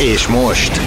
És most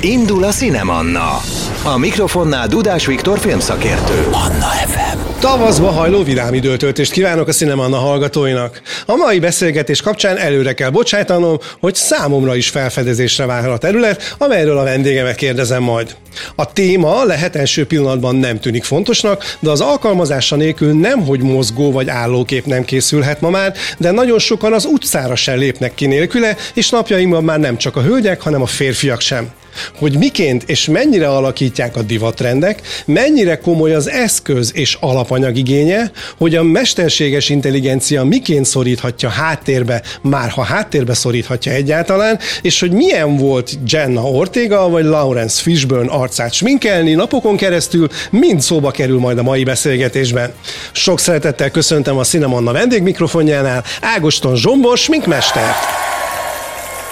indul a Cinemanna. A mikrofonnál Dudás Viktor filmszakértő. Anna FM. Tavaszba hajló vidám időtöltést kívánok a Cinemanna hallgatóinak. A mai beszélgetés kapcsán előre kell bocsájtanom, hogy számomra is felfedezésre vár a terület, amelyről a vendégemet kérdezem majd. A téma lehet első pillanatban nem tűnik fontosnak, de az alkalmazása nélkül nem, hogy mozgó vagy állókép nem készülhet ma már, de nagyon sokan az utcára sem lépnek ki nélküle, és napjainkban már nem csak a hölgyek, hanem a férfiak sem hogy miként és mennyire alakítják a divatrendek, mennyire komoly az eszköz és alapanyag igénye, hogy a mesterséges intelligencia miként szoríthatja háttérbe, már ha háttérbe szoríthatja egyáltalán, és hogy milyen volt Jenna Ortega vagy Lawrence Fishburne arcát sminkelni napokon keresztül, mind szóba kerül majd a mai beszélgetésben. Sok szeretettel köszöntöm a Cinemanna vendégmikrofonjánál Ágoston Zsombor sminkmestert.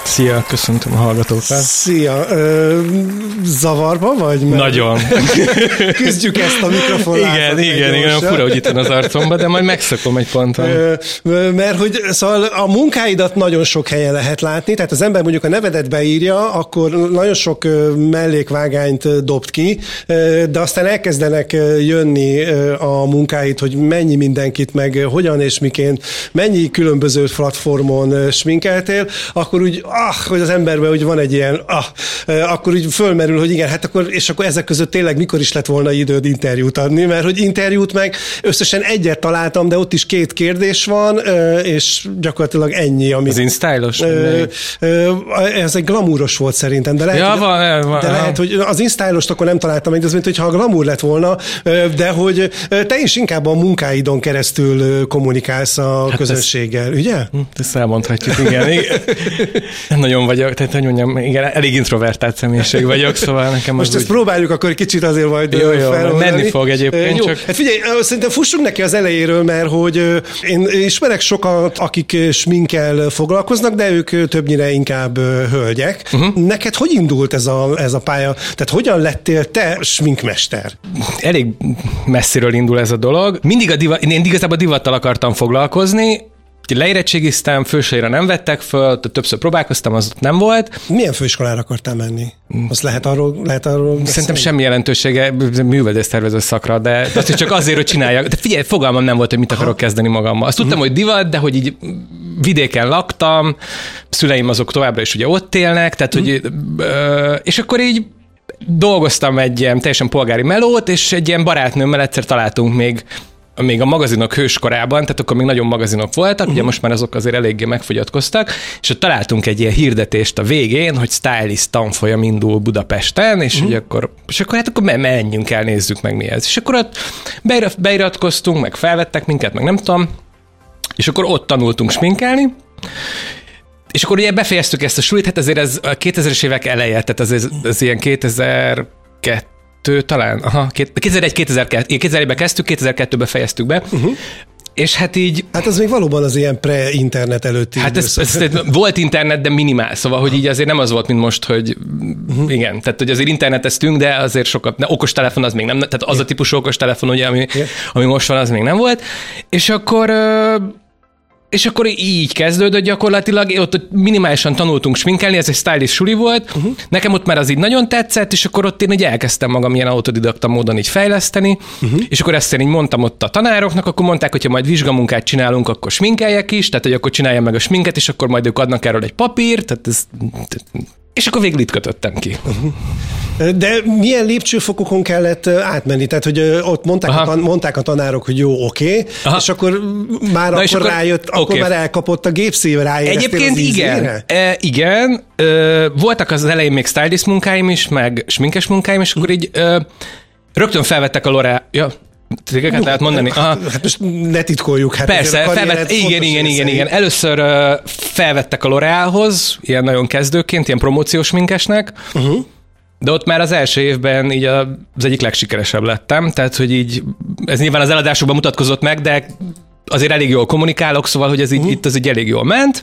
Szia, köszöntöm a hallgatókat. Szia, ö, zavarba vagy? Mert Nagyon. Küzdjük ezt a mikrofon. Igen, igen, igen, fura, hogy itt van az arcomba, de majd megszakom egy ponton. Ö, mert hogy szóval a munkáidat nagyon sok helyen lehet látni, tehát az ember mondjuk a nevedet beírja, akkor nagyon sok mellékvágányt dobt ki, de aztán elkezdenek jönni a munkáit, hogy mennyi mindenkit, meg hogyan és miként, mennyi különböző platformon sminkeltél, akkor úgy ah, hogy az emberben hogy van egy ilyen, ah, akkor úgy fölmerül, hogy igen, hát akkor, és akkor ezek között tényleg mikor is lett volna időd interjút adni, mert hogy interjút meg összesen egyet találtam, de ott is két kérdés van, és gyakorlatilag ennyi. Ami, az instylos? Ez egy glamúros volt szerintem, de lehet, ja, hogy, van, van, de lehet, hogy az instylost akkor nem találtam meg, de az mint hogyha a glamour lett volna, de hogy te is inkább a munkáidon keresztül kommunikálsz a hát közönséggel, ezt, ugye? Hm, ezt elmondhatjuk, igen. igen. Nem nagyon vagyok, tehát hogy mondjam, igen, elég introvertált személyiség vagyok, szóval nekem Most ezt úgy... próbáljuk akkor kicsit azért majd jó, jó, menni fog egyébként. Jó, csak... hát figyelj, szerintem fussunk neki az elejéről, mert hogy én ismerek sokat, akik sminkkel foglalkoznak, de ők többnyire inkább hölgyek. Uh-huh. Neked hogy indult ez a, ez a pálya? Tehát hogyan lettél te sminkmester? Elég messziről indul ez a dolog. Mindig a diva, én igazából divattal akartam foglalkozni, Leérettségiztem, fősőre nem vettek föl, többször próbálkoztam, az nem volt. Milyen főiskolára akartál menni? Azt lehet arról, lehet arról Szerintem semmi jelentősége művelésztervező szakra, de azt is csak azért, hogy csináljak. De figyelj, fogalmam nem volt, hogy mit akarok kezdeni magammal. Azt tudtam, hogy divat, de hogy így vidéken laktam, szüleim azok továbbra is ugye ott élnek, tehát hogy, és akkor így dolgoztam egy ilyen teljesen polgári melót, és egy ilyen barátnőmmel egyszer találtunk még még a magazinok hőskorában, tehát akkor még nagyon magazinok voltak, ugye mhm. most már azok azért eléggé megfogyatkoztak, és ott találtunk egy ilyen hirdetést a végén, hogy stylist tanfolyam indul Budapesten, és uh-huh. hogy akkor, és akkor hát akkor menjünk el, nézzük meg mi ez. És akkor ott beiratkoztunk, meg felvettek minket, meg nem tudom, és akkor ott tanultunk sminkelni, és akkor ugye befejeztük ezt a sulit, hát azért ez a 2000-es évek eleje, tehát ez, ez, ez ilyen 2002 talán, aha, 2001-2002, 2001-ben kezdtük, 2002-ben fejeztük be, uh-huh. És hát így... Hát az még valóban az ilyen pre-internet előtti Hát ez, ez, ez, volt internet, de minimál, szóval, hogy így azért nem az volt, mint most, hogy uh-huh. igen, tehát hogy azért interneteztünk, de azért sokat, de okostelefon az még nem, tehát az a típusú okostelefon, ugye, ami, ami most van, az még nem volt. És akkor és akkor így kezdődött gyakorlatilag, ott minimálisan tanultunk sminkelni, ez egy stylish suli volt, uh-huh. nekem ott már az így nagyon tetszett, és akkor ott én így elkezdtem magam ilyen autodidakta módon így fejleszteni, uh-huh. és akkor ezt én így mondtam ott a tanároknak, akkor mondták, hogy ha majd vizsgamunkát csinálunk, akkor sminkeljek is, tehát hogy akkor csináljam meg a sminket, és akkor majd ők adnak erről egy papírt, tehát ez és akkor végül itt kötöttem ki. De milyen lépcsőfokokon kellett átmenni? Tehát, hogy ott mondták, a, tan- mondták a tanárok, hogy jó, oké, okay, és akkor már Na akkor, akkor rájött, okay. akkor már elkapott a gépszív, rájött Egyébként igen, e, igen. E, voltak az elején még stylist munkáim is, meg sminkes munkáim, és akkor így e, rögtön felvettek a lorá... Ja, Cégeket lehet mondani? Aha. Hát most ne titkoljuk. Hát Persze, felvett, igen, igen, igen, igen. Először uh, felvettek a L'Orealhoz, ilyen nagyon kezdőként, ilyen promóciós minkesnek, uh-huh. De ott már az első évben így az egyik legsikeresebb lettem, tehát hogy így, ez nyilván az eladásokban mutatkozott meg, de azért elég jól kommunikálok, szóval, hogy ez így, uh-huh. itt az így elég jól ment.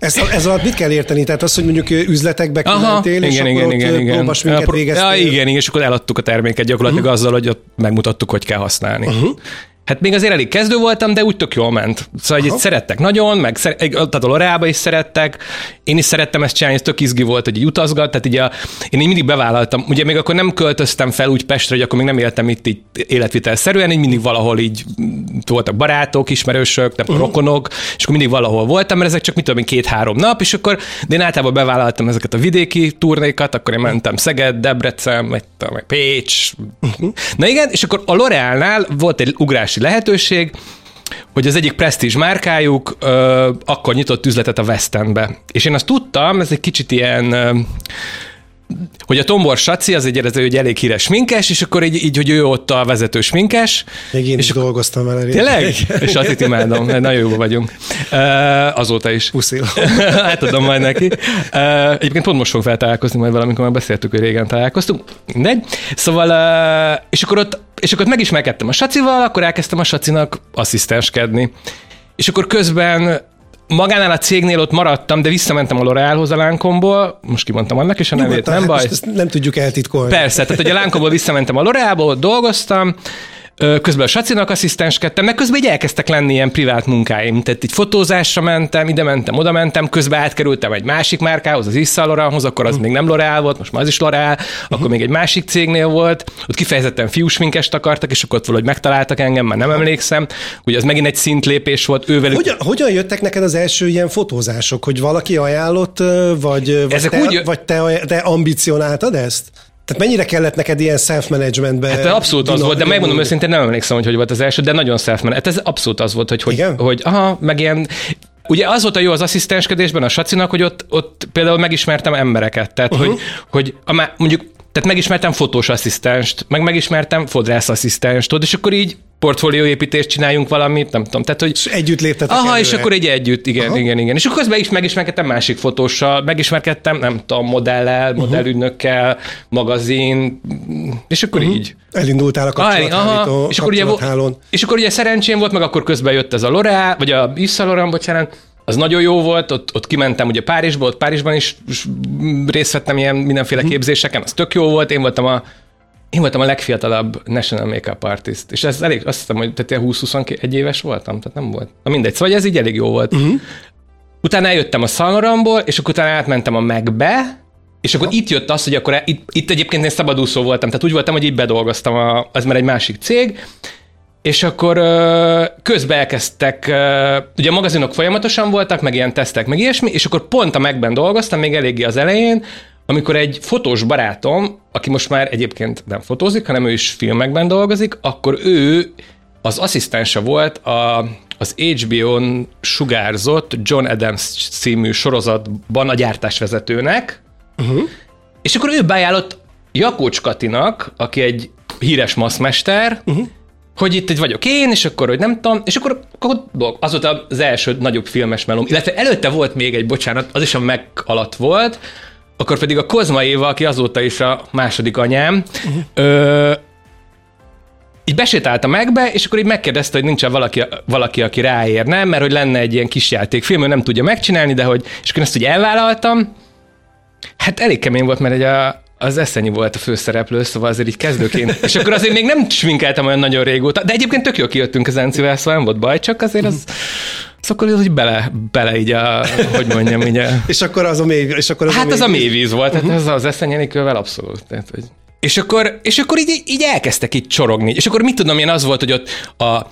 Ez, ez alatt mit kell érteni? Tehát az, hogy mondjuk üzletekbe kimentél, és igen, akkor igen, ott igen, végeztél? Ja, igen, igen, és akkor eladtuk a terméket gyakorlatilag uh-huh. azzal, hogy ott megmutattuk, hogy kell használni. Uh-huh. Hát még azért elég kezdő voltam, de úgy tök jól ment. Szóval hogy szerettek nagyon, meg szer- tehát a Loreába is szerettek. Én is szerettem ezt csinálni, ez tök izgi volt, hogy így utazgat, tehát így a, én így mindig bevállaltam. Ugye még akkor nem költöztem fel úgy Pestre, hogy akkor még nem éltem itt így életvitelszerűen, így mindig valahol így voltak barátok, ismerősök, nem uh-huh. rokonok, és akkor mindig valahol voltam, mert ezek csak mit tudom én, két-három nap, és akkor de én általában bevállaltam ezeket a vidéki turnékat, akkor én mentem Szeged, Debrecen, meg Pécs. Uh-huh. Na igen, és akkor a L'Orealnál volt egy ugrási lehetőség, hogy az egyik presztízs márkájuk ö, akkor nyitott üzletet a West Endbe. És én azt tudtam, ez egy kicsit ilyen ö, hogy a Tombor Saci az egy, ez egy elég híres sminkes, és akkor így, így hogy ő ott a vezető sminkes. Még én és is dolgoztam vele. Tényleg? És azt imádom, nagyon jó vagyunk. Uh, azóta is. Puszil. Átadom majd neki. Uh, egyébként pont most fog feltalálkozni majd valamikor már beszéltük, hogy régen találkoztunk. Mindegy. Szóval, uh, és akkor ott és akkor megismerkedtem a Sacival, akkor elkezdtem a Sacinak asszisztenskedni. És akkor közben magánál a cégnél ott maradtam, de visszamentem a L'Orealhoz a lánkomból, most kimondtam annak is a nevét, nem baj. Ezt nem tudjuk eltitkolni. Persze, tehát hogy a lánkomból visszamentem a L'Orealból, ott dolgoztam, közben a Sacinak asszisztenskedtem, meg közben így elkezdtek lenni ilyen privát munkáim. Tehát egy fotózásra mentem, ide mentem, oda mentem, közben átkerültem egy másik márkához, az Issa L'Orealhoz, akkor az uh. még nem L'Oreal volt, most már az is L'Oreal, uh-huh. akkor még egy másik cégnél volt, ott kifejezetten fiúsminkest akartak, és akkor ott valahogy megtaláltak engem, már nem emlékszem. Ugye az megint egy szintlépés volt, ővelük. Hogyan, hogyan jöttek neked az első ilyen fotózások, hogy valaki ajánlott, vagy, vagy, Ezek te, úgy... vagy te, te ambicionáltad ezt? Tehát mennyire kellett neked ilyen self-managementbe? Hát abszolút az volt, de megmondom őszintén, nem emlékszem, hogy hogy volt az első, de nagyon self Hát ez abszolút az volt, hogy, hogy, Igen? hogy aha, meg ilyen Ugye az volt a jó az asszisztenskedésben a Sacinak, hogy ott, ott például megismertem embereket. Tehát, uh-huh. hogy, hogy a, mondjuk tehát megismertem fotós asszisztenst, meg megismertem fodrász asszisztenst, és akkor így portfólióépítést csináljunk valamit, nem tudom. Tehát, hogy... És együtt léptetek Aha, előre. és akkor egy együtt, igen, Aha. igen, igen. És akkor közben is megismerkedtem másik fotóssal, megismerkedtem, nem tudom, modellel, uh-huh. modellügynökkel, magazin, és akkor uh-huh. így. Elindultál a kapcsolatháló, és akkor, ugye, és akkor ugye szerencsém volt, meg akkor közben jött ez a L'Oreal, vagy a Issa Laurent, bocsánat, az nagyon jó volt, ott, ott kimentem ugye Párizsba, ott Párizsban is részt vettem ilyen mindenféle mhm. képzéseken, az tök jó volt, én voltam a én voltam a legfiatalabb National Makeup Artist, és ez elég, azt hiszem, hogy tehát 20-21 éves voltam, tehát nem volt. Na mindegy, szóval ez így elég jó volt. Uh-huh. Utána eljöttem a Salnoramból, és akkor utána átmentem a Megbe, és akkor ha. itt jött az, hogy akkor itt, itt egyébként én szabadúszó voltam, tehát úgy voltam, hogy itt bedolgoztam, a, az már egy másik cég, és akkor közben elkezdtek, ugye a magazinok folyamatosan voltak, meg ilyen tesztek, meg ilyesmi, és akkor pont a megben dolgoztam, még eléggé az elején, amikor egy fotós barátom, aki most már egyébként nem fotózik, hanem ő is filmekben dolgozik, akkor ő az asszisztense volt a, az HBO-n sugárzott John Adams című sorozatban a gyártásvezetőnek, uh-huh. és akkor ő beajánlott Jakócs Katinak, aki egy híres maszmester, uh-huh hogy itt egy vagyok én, és akkor, hogy nem tudom, és akkor, akkor az volt az első nagyobb filmes melóm. Illetve előtte volt még egy, bocsánat, az is a meg alatt volt, akkor pedig a Kozma Éva, aki azóta is a második anyám, ö, így besétálta megbe, és akkor így megkérdezte, hogy nincs valaki, valaki, aki ráérne, mert hogy lenne egy ilyen kis játékfilm, ő nem tudja megcsinálni, de hogy, és akkor ezt úgy elvállaltam. Hát elég kemény volt, mert egy a, az Eszenyi volt a főszereplő, szóval azért így kezdőként. És akkor azért még nem sminkeltem olyan nagyon régóta, de egyébként tök jó kijöttünk az Encivel, szóval nem volt baj, csak azért az... Szóval akkor hogy bele, bele így a, hogy mondjam, így a... és akkor az a mély, és akkor az Hát a az a mélyvíz volt, uh-huh. tehát ez az eszenyenikővel abszolút. Tehát, hogy... És akkor, és akkor így, így elkezdtek így csorogni. És akkor mit tudom én, az volt, hogy ott a...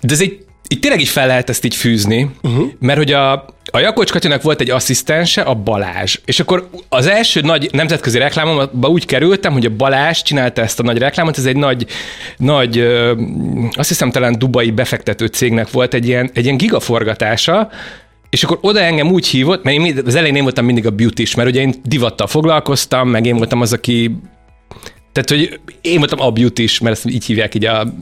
De ez egy itt tényleg is fel lehet ezt így fűzni, uh-huh. mert hogy a, a Jakocs Katinak volt egy asszisztense, a Balázs. És akkor az első nagy nemzetközi reklámomba úgy kerültem, hogy a Balázs csinálta ezt a nagy reklámot, ez egy nagy, nagy azt hiszem talán dubai befektető cégnek volt egy ilyen, egy ilyen gigaforgatása, és akkor oda engem úgy hívott, mert én az elején én voltam mindig a beauty mert ugye én divattal foglalkoztam, meg én voltam az, aki tehát, hogy én voltam a beauty is, mert ezt így hívják így a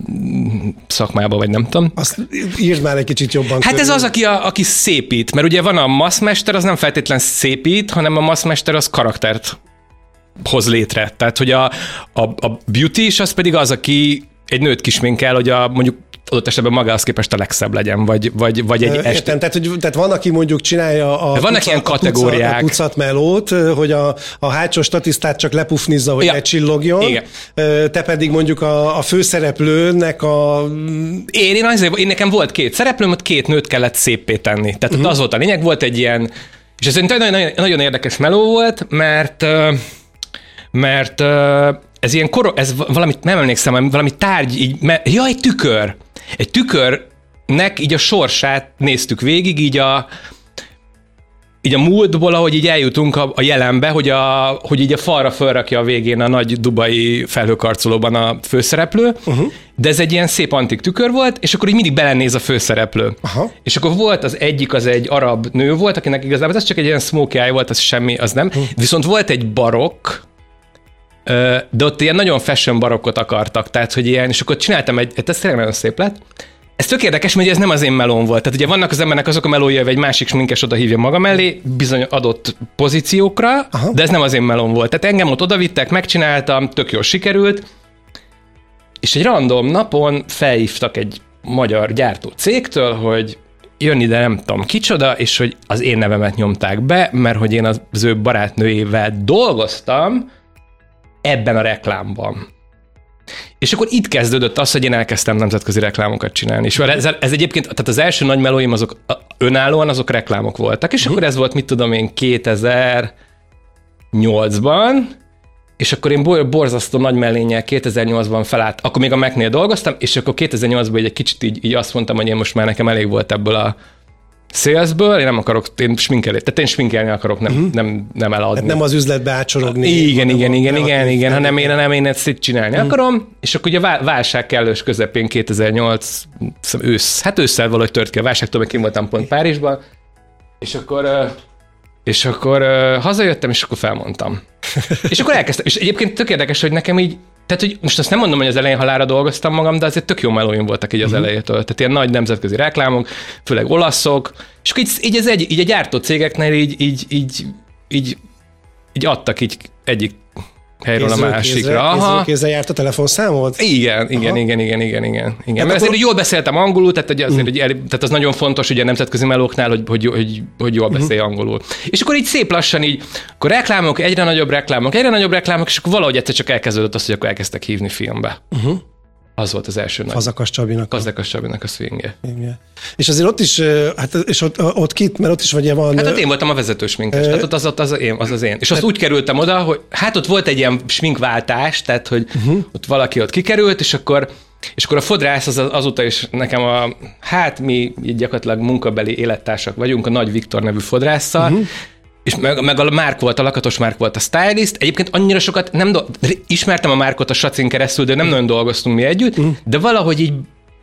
szakmában, vagy nem tudom. Azt írd már egy kicsit jobban. Hát körül. ez az, aki, a, aki szépít, mert ugye van a maszmester, az nem feltétlen szépít, hanem a maszmester az karaktert hoz létre. Tehát, hogy a, a, a beauty is az pedig az, aki egy nőt kisminkel, hogy a, mondjuk adott esetben magához képest a legszebb legyen, vagy, vagy, vagy egy Értem, este. tehát, hogy, tehát van, aki mondjuk csinálja a, Vannak tucat, ilyen kategóriák. a melót, hogy a, a hátsó statisztát csak lepufnizza, hogy Ja. ne csillogjon. Igen. Te pedig mondjuk a, a főszereplőnek a... Én, én, azért, én nekem volt két szereplőm, ott két nőt kellett széppé tenni. Tehát uh-huh. az volt a lényeg, volt egy ilyen, és ez szerintem nagyon, nagyon, nagyon érdekes meló volt, mert mert ez ilyen koro, ez valamit, nem emlékszem, valami tárgy, így, me, ja, egy tükör. Egy tükörnek így a sorsát néztük végig, így a, így a múltból, ahogy így eljutunk a, a jelenbe, hogy, a, hogy így a falra felrakja a végén a nagy dubai felhőkarcolóban a főszereplő, uh-huh. de ez egy ilyen szép antik tükör volt, és akkor így mindig belenéz a főszereplő. Aha. És akkor volt az egyik, az egy arab nő volt, akinek igazából ez csak egy ilyen smokey eye volt, az semmi, az nem. Uh-huh. Viszont volt egy barokk, de ott ilyen nagyon fashion barokkot akartak, tehát hogy ilyen, és akkor csináltam egy, hát ez tényleg nagyon szép lett, ez tök érdekes, mert ez nem az én melón volt. Tehát ugye vannak az embernek azok a melója, hogy egy másik sminkes oda hívja maga mellé, bizony adott pozíciókra. Aha. de ez nem az én melón volt. Tehát engem ott odavittek, megcsináltam, tök jól sikerült, és egy random napon felhívtak egy magyar gyártó cégtől, hogy jön ide nem tudom kicsoda, és hogy az én nevemet nyomták be, mert hogy én az ő barátnőjével dolgoztam ebben a reklámban. És akkor itt kezdődött az, hogy én elkezdtem nemzetközi reklámokat csinálni. És ez, ez egyébként, tehát az első nagy melóim azok önállóan azok reklámok voltak, és uh-huh. akkor ez volt, mit tudom én, 2008-ban, és akkor én bor- borzasztó nagy mellénnyel 2008-ban felállt, akkor még a Mac-nél dolgoztam, és akkor 2008-ban egy kicsit így, így azt mondtam, hogy én most már nekem elég volt ebből a salesből, én nem akarok, én sminkelni, tehát én sminkelni akarok, nem, uh-huh. nem, nem eladni. Hát nem az üzletbe átsorogni. Igen, igen, igen, igen, igen, hanem én, nem én ezt csinálni Hmm. akarom, és akkor ugye a vál- válság kellős közepén 2008, hiszem ősz, hát ősszel valahogy tört ki a válságtól, meg kim voltam pont Párizsban, és akkor, és akkor hazajöttem, és akkor felmondtam. és akkor elkezdtem, és egyébként tök érdekes, hogy nekem így, tehát, hogy most azt nem mondom, hogy az elején halára dolgoztam magam, de azért tök jó melóim voltak így az elejétől. Tehát ilyen nagy nemzetközi reklámok, főleg olaszok, és akkor így, így, ez egy, így a gyártó cégeknél így, így, így, így, így adtak így egyik helyről a másikra. kézre- Aha. Kézre járt a telefonszámod? Igen, igen, Aha. igen, igen, igen, igen. igen. Hát Mert azért akkor- jól beszéltem angolul, tehát, hogy azért, hogy el, tehát az nagyon fontos ugye a nemzetközi melóknál, hogy, hogy, hogy, hogy jól beszélj angolul. És akkor így szép lassan így, akkor reklámok, egyre nagyobb reklámok, egyre nagyobb reklámok, és akkor valahogy egyszer csak elkezdődött az, hogy akkor elkezdtek hívni filmbe. Uh-huh. Az volt az első nagy. Fazakas Csabinak. a- Gazdakas Csabinak a swingje. Igen. És azért ott is, hát és ott, ott kit, mert ott is ugye van... Hát ott én voltam a vezető sminkes, tehát ott az, ott az, én, az az én. És azt úgy kerültem oda, hogy hát ott volt egy ilyen sminkváltás, tehát hogy uh-huh. ott valaki ott kikerült, és akkor és akkor a fodrász az, azóta is nekem a, hát mi így gyakorlatilag munkabeli élettársak vagyunk, a Nagy Viktor nevű fodrásszal, uh-huh. És meg, meg a Márk volt, a Lakatos Márk volt a stylist. Egyébként annyira sokat nem do- ismertem a Márkot a Sacin keresztül, de nem nagyon dolgoztunk mi együtt, uh-huh. de valahogy így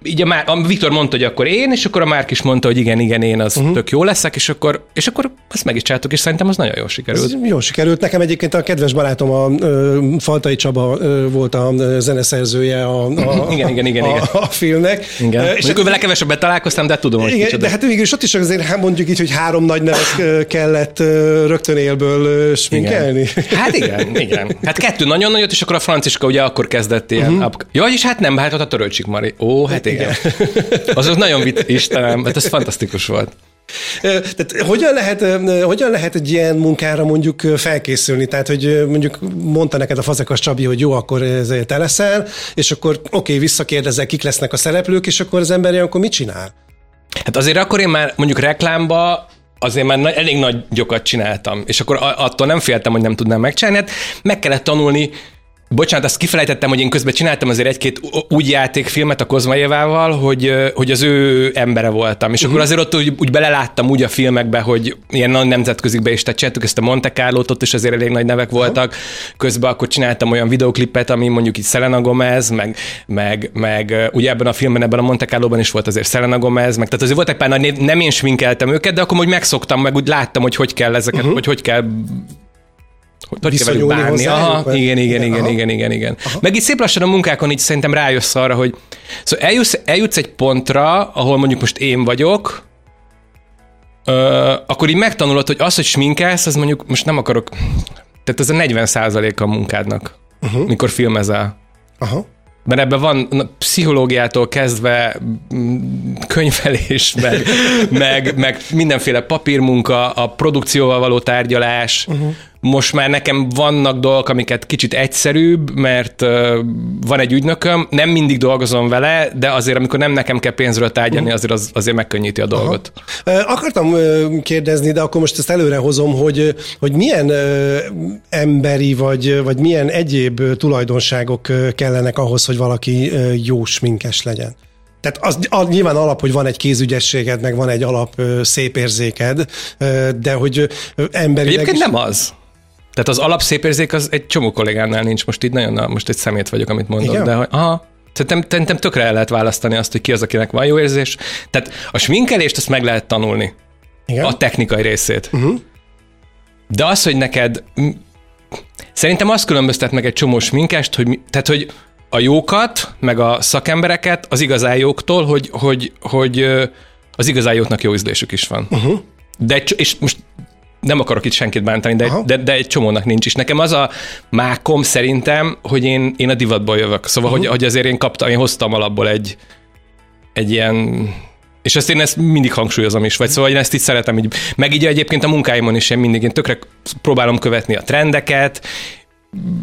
így a, Már, a Viktor mondta, hogy akkor én, és akkor a Márk is mondta, hogy igen, igen, én az uh-huh. tök jó leszek, és akkor, és akkor ezt meg is csináltuk, és szerintem az nagyon jól sikerült. Ez jó sikerült. Nekem egyébként a kedves barátom, a ö, Faltai Csaba ö, volt a zeneszerzője a, a, Igen, igen, igen, a, igen. a filmnek. Igen. És Mondjuk vele kevesebbet találkoztam, de tudom, hogy igen, kicsoda. de hát végül is ott is azért hát mondjuk így, hogy három nagy nevet kellett rögtön élből sminkelni. Hát igen, igen. Hát kettő nagyon nagyot, és akkor a Franciska ugye akkor kezdett ilyen. Uh-huh. Ja, és hát nem, hát ott a Törölcsik Mari. Ó, hát igen. Az az nagyon vit, Istenem, hát ez fantasztikus volt. Tehát hogyan lehet, hogyan lehet egy ilyen munkára mondjuk felkészülni? Tehát, hogy mondjuk mondta neked a Fazekas Csabi, hogy jó, akkor ezért te leszel, és akkor oké, okay, visszakérdezel, kik lesznek a szereplők, és akkor az ember ilyenkor mit csinál? Hát azért akkor én már mondjuk reklámba azért már elég nagy gyokat csináltam, és akkor attól nem féltem, hogy nem tudnám megcsinálni, hát meg kellett tanulni Bocsánat, azt kifelejtettem, hogy én közben csináltam azért egy-két úgy játékfilmet a Kozmaévával, hogy, hogy az ő embere voltam. És uh-huh. akkor azért ott úgy, úgy beleláttam úgy a filmekbe, hogy ilyen nagy nemzetközikbe is, tehát csináltuk ezt a Monte Carlo-t, ott is azért elég nagy nevek voltak. Közben akkor csináltam olyan videoklipet, ami mondjuk itt Selena Gomez, meg, meg, meg ugye ebben a filmben, ebben a Monte Carlo-ban is volt azért Selena Gomez, meg tehát azért volt egy pár nagy nem én sminkeltem őket, de akkor úgy megszoktam, meg úgy láttam, hogy hogy kell ezeket, uh-huh. hogy hogy kell hogy, kell bánni. Aha, vagy? igen, igen, Igen, aha. igen, igen, igen. Meg így szép lassan a munkákon így szerintem rájössz arra, hogy szóval eljutsz, eljutsz egy pontra, ahol mondjuk most én vagyok, ö, akkor így megtanulod, hogy az, hogy sminkelsz, az mondjuk most nem akarok, tehát ez a 40% a munkádnak, uh-huh. mikor filmezel. Aha. mert ebben van na, pszichológiától kezdve könyvelés, meg, meg, meg mindenféle papírmunka, a produkcióval való tárgyalás. Uh-huh. Most már nekem vannak dolgok, amiket kicsit egyszerűbb, mert uh, van egy ügynököm, nem mindig dolgozom vele, de azért, amikor nem nekem kell pénzről tárgyalni, uh-huh. azért az, azért megkönnyíti a dolgot. Aha. Akartam kérdezni, de akkor most ezt előre hozom, hogy, hogy milyen emberi vagy, vagy milyen egyéb tulajdonságok kellenek ahhoz, hogy valaki jó sminkes legyen. Tehát az, az nyilván alap, hogy van egy kézügyességed, meg van egy alap szép érzéked, de hogy emberileg... Egyébként is... nem az. Tehát az alap szép érzék az egy csomó kollégámnál nincs. Most itt nagyon, most egy szemét vagyok, amit mondod, Igen? de hogy aha, Szerintem, szerintem tökre el lehet választani azt, hogy ki az, akinek van jó érzés. Tehát a sminkelést azt meg lehet tanulni. Igen? A technikai részét. Uh-huh. De az, hogy neked... Szerintem azt különböztet meg egy csomó sminkest, hogy, tehát, hogy a jókat, meg a szakembereket az igazán jóktól, hogy, hogy, hogy az igazán jóknak jó ízlésük is van. Uh-huh. De, és most nem akarok itt senkit bántani, de, de, de egy csomónak nincs is. Nekem az a mákom szerintem, hogy én, én a divatból jövök. Szóval, uh-huh. hogy, hogy azért én kaptam, én hoztam alapból egy, egy ilyen és ezt én ezt mindig hangsúlyozom is, vagy szóval én ezt így szeretem, így, meg így egyébként a munkáimon is én mindig, én tökre próbálom követni a trendeket,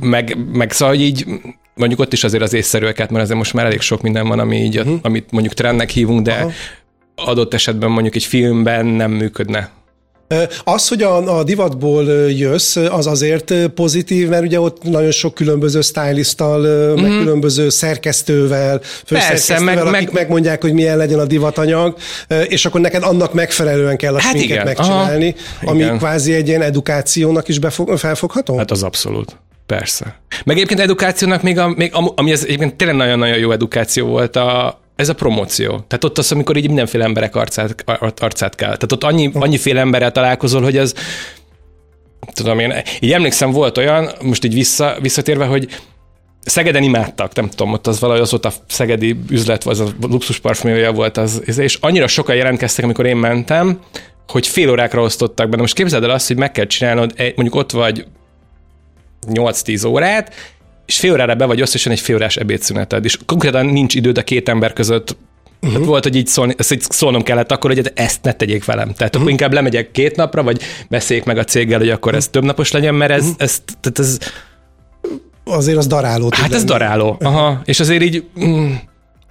meg, meg szóval így mondjuk ott is azért az észszerűeket, mert azért most már elég sok minden van, ami így, uh-huh. amit mondjuk trendnek hívunk, de Aha. adott esetben mondjuk egy filmben nem működne. Az, hogy a, a divatból jössz, az azért pozitív, mert ugye ott nagyon sok különböző stylistal, mm-hmm. meg mhm. különböző szerkesztővel, Persze, meg, akik meg... megmondják, hogy milyen legyen a divatanyag, és akkor neked annak megfelelően kell a hát sminket megcsinálni, Aha. ami igen. kvázi egy ilyen edukációnak is befog, felfogható? Hát az abszolút. Persze. Meg egyébként edukációnak még, a, még ami ez egyébként tényleg nagyon-nagyon jó edukáció volt a, ez a promóció. Tehát ott az, amikor így mindenféle emberek arcát, arcát kell. Tehát ott annyi, annyiféle emberrel találkozol, hogy ez tudom én, így emlékszem, volt olyan, most így vissza, visszatérve, hogy Szegeden imádtak, nem tudom, ott az valahogy az volt a szegedi üzlet, az a luxus parfümője volt az, és annyira sokan jelentkeztek, amikor én mentem, hogy fél órákra osztottak benne. Most képzeld el azt, hogy meg kell csinálnod, mondjuk ott vagy 8-10 órát, és fél órára be vagy összesen egy fél órás ebédszüneted, és konkrétan nincs időd a két ember között Uh-huh. Tehát volt, hogy így, szólni, ezt így szólnom kellett akkor, hogy ezt ne tegyék velem. Tehát uh-huh. akkor inkább lemegyek két napra, vagy beszéljék meg a céggel, hogy akkor uh-huh. ez több napos legyen, mert ez, uh-huh. ez, tehát ez azért az daráló. Hát ez daráló. Aha. És azért így... Mm,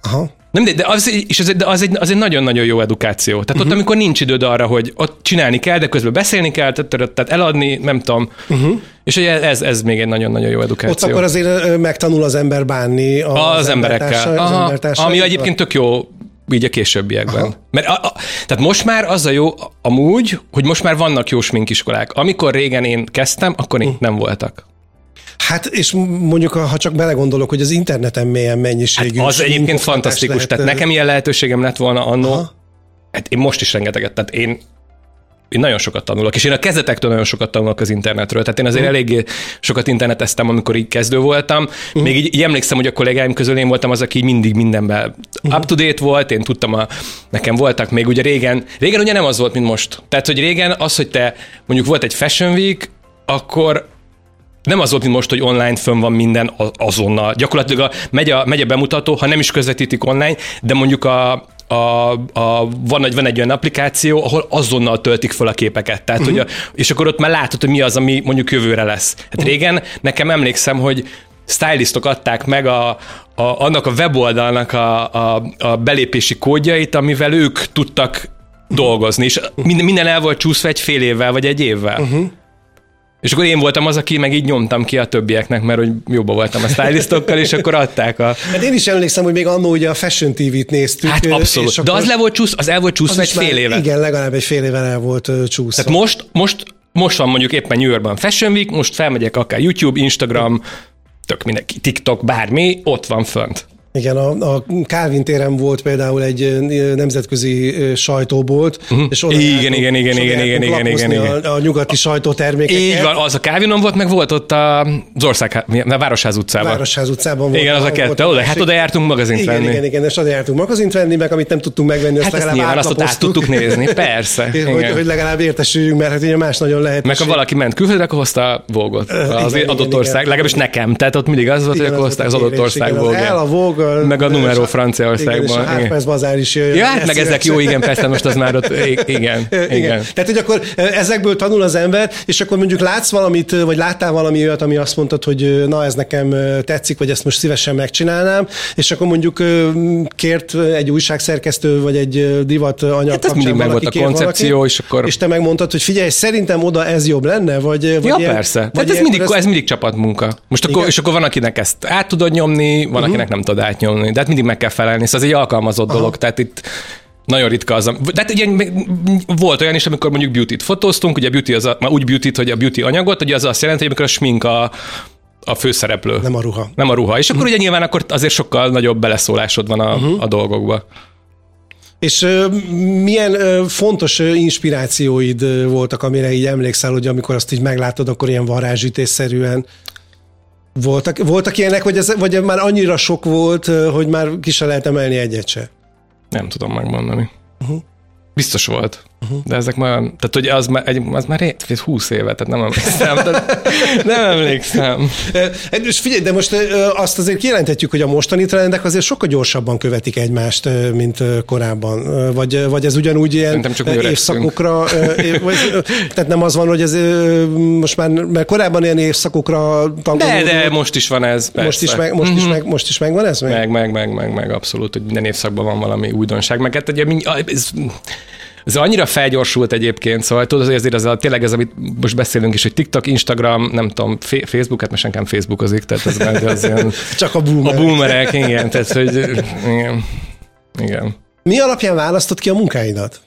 Aha. Nem, de, de, az, és az, de az, egy, az egy nagyon-nagyon jó edukáció. Tehát uh-huh. ott, mhm. amikor nincs időd arra, hogy ott csinálni kell, de közben beszélni kell, tehát, tehát eladni, nem tudom. Uh-huh. És ugye ez, ez még egy nagyon-nagyon jó edukáció. Ott akkor azért megtanul az ember bánni az, az emberekkel. Aha, az ami egyébként tök jó így a későbbiekben. Aha. Mert a, a, tehát most már az a jó amúgy, hogy most már vannak jó sminkiskolák. Amikor régen én kezdtem, akkor uh. nem voltak. Hát, és mondjuk, ha csak belegondolok, hogy az interneten milyen mennyiségű... Hát az egyébként fantasztikus. Lehet, tehát nekem ilyen lehetőségem lett volna annó. Hát én most is rengeteget, tehát én én nagyon sokat tanulok, és én a kezetektől nagyon sokat tanulok az internetről. Tehát én azért uh. eléggé sokat interneteztem, amikor így kezdő voltam. Uh. Még így, így emlékszem, hogy a kollégáim közül én voltam az, aki mindig mindenben uh. up-to-date volt, én tudtam, a, nekem voltak még ugye régen, régen ugye nem az volt, mint most. Tehát, hogy régen az, hogy te mondjuk volt egy Fashion Week, akkor nem az volt, mint most, hogy online fönn van minden azonnal. Gyakorlatilag a, megy, a, megy a bemutató, ha nem is közvetítik online, de mondjuk a, a, a, van, egy, van egy olyan applikáció, ahol azonnal töltik fel a képeket. Tehát, uh-huh. hogy a, és akkor ott már látod, hogy mi az, ami mondjuk jövőre lesz. Hát uh-huh. régen nekem emlékszem, hogy stylistok adták meg a, a, annak a weboldalnak a, a, a belépési kódjait, amivel ők tudtak dolgozni, és minden, minden el volt csúszva egy fél évvel, vagy egy évvel. Uh-huh. És akkor én voltam az, aki meg így nyomtam ki a többieknek, mert hogy jobban voltam a stylistokkal, és akkor adták a... Hát én is emlékszem, hogy még annó ugye a Fashion TV-t néztük. Hát abszolút. De az le volt csúsz, az el volt csúszva egy fél éve. Igen, legalább egy fél éve el volt csúszva. Tehát most, most, most van mondjuk éppen New Yorkban Fashion Week, most felmegyek akár YouTube, Instagram, tök mindenki, TikTok, bármi, ott van fönt. Igen, a, a Calvin téren volt például egy nemzetközi sajtóbolt, uh-huh. és oda igen, jártunk, igen, igen, igen, igen, igen, igen, igen. A, a nyugati sajtótermékeket. Így van, az a Calvinon volt, meg volt ott a, az ország, a Városház utcában. Városház utcában volt. Igen, az a kettő, oda, hát oda jártunk magazint igen, venni. Igen, igen, és oda jártunk magazint venni, meg amit nem tudtunk megvenni, azt hát legalább nyilván, azt ott át tudtuk nézni, persze. hogy, hogy legalább értesüljünk, mert hát ugye más nagyon lehet. Meg ha valaki ment külföldre, akkor hozta a Vogot. Az adott ország, legalábbis nekem, tehát ott mindig az volt, hogy akkor hozták az adott ország Vogot. Meg a numero Franciaországban. És a Harper's Bazaar is jöjjön. Ja, hát meg ezek jó, igen, persze, most az már ott, igen, igen. igen. Tehát, hogy akkor ezekből tanul az ember, és akkor mondjuk látsz valamit, vagy láttál valami olyat, ami azt mondtad, hogy na, ez nekem tetszik, vagy ezt most szívesen megcsinálnám, és akkor mondjuk kért egy újságszerkesztő, vagy egy divat anyag hát ez mindig meg volt a koncepció, valaki, és akkor... És te megmondtad, hogy figyelj, szerintem oda ez jobb lenne, vagy... vagy ja, ilyen, persze. Vagy ez mindig, ez mindig csapatmunka. Most akkor, és akkor van, akinek ezt át tudod nyomni, van, uh-huh. akinek nem tudod átnyomni. De hát mindig meg kell felelni. Szóval ez egy alkalmazott Aha. dolog, tehát itt nagyon ritka az. De hát ugye volt olyan is, amikor mondjuk beauty-t fotóztunk, ugye beauty az a, már úgy beauty hogy a beauty anyagot, ugye az azt jelenti, hogy amikor a smink a, a főszereplő. Nem a ruha. Nem a ruha. És akkor uh-huh. ugye nyilván akkor azért sokkal nagyobb beleszólásod van a, uh-huh. a dolgokba. És uh, milyen uh, fontos uh, inspirációid voltak, amire így emlékszel, hogy amikor azt így meglátod, akkor ilyen varázsütésszerűen voltak, voltak ilyenek, vagy, ez, vagy már annyira sok volt, hogy már ki se lehet emelni egyet se? Nem tudom megmondani. Uh-huh. Biztos volt. Uh-huh. De ezek már, tehát hogy az már, egy, az már 20 éve, tehát nem emlékszem. tehát nem emlékszem. És figyelj, de most azt azért kijelenthetjük, hogy a mostani trendek azért sokkal gyorsabban követik egymást, mint korábban. Vagy, vagy ez ugyanúgy ilyen csak évszakokra, vagy, tehát nem az van, hogy ez most már, mert korábban ilyen évszakokra De, de most is van ez. Persze. Most is, meg, most, uh-huh. is meg, most is megvan ez? Meg? meg, meg, meg, meg, meg, abszolút, hogy minden évszakban van valami újdonság. Meg hát ugye, ez, ez annyira felgyorsult egyébként, szóval tudod, hogy azért az a, tényleg ez, amit most beszélünk is, hogy TikTok, Instagram, nem tudom, Facebook, hát most nekem Facebookozik, tehát ez már az ilyen... Csak a boomerek. A boomerek, igen, tehát hogy igen. igen. Mi alapján választod ki a munkáidat?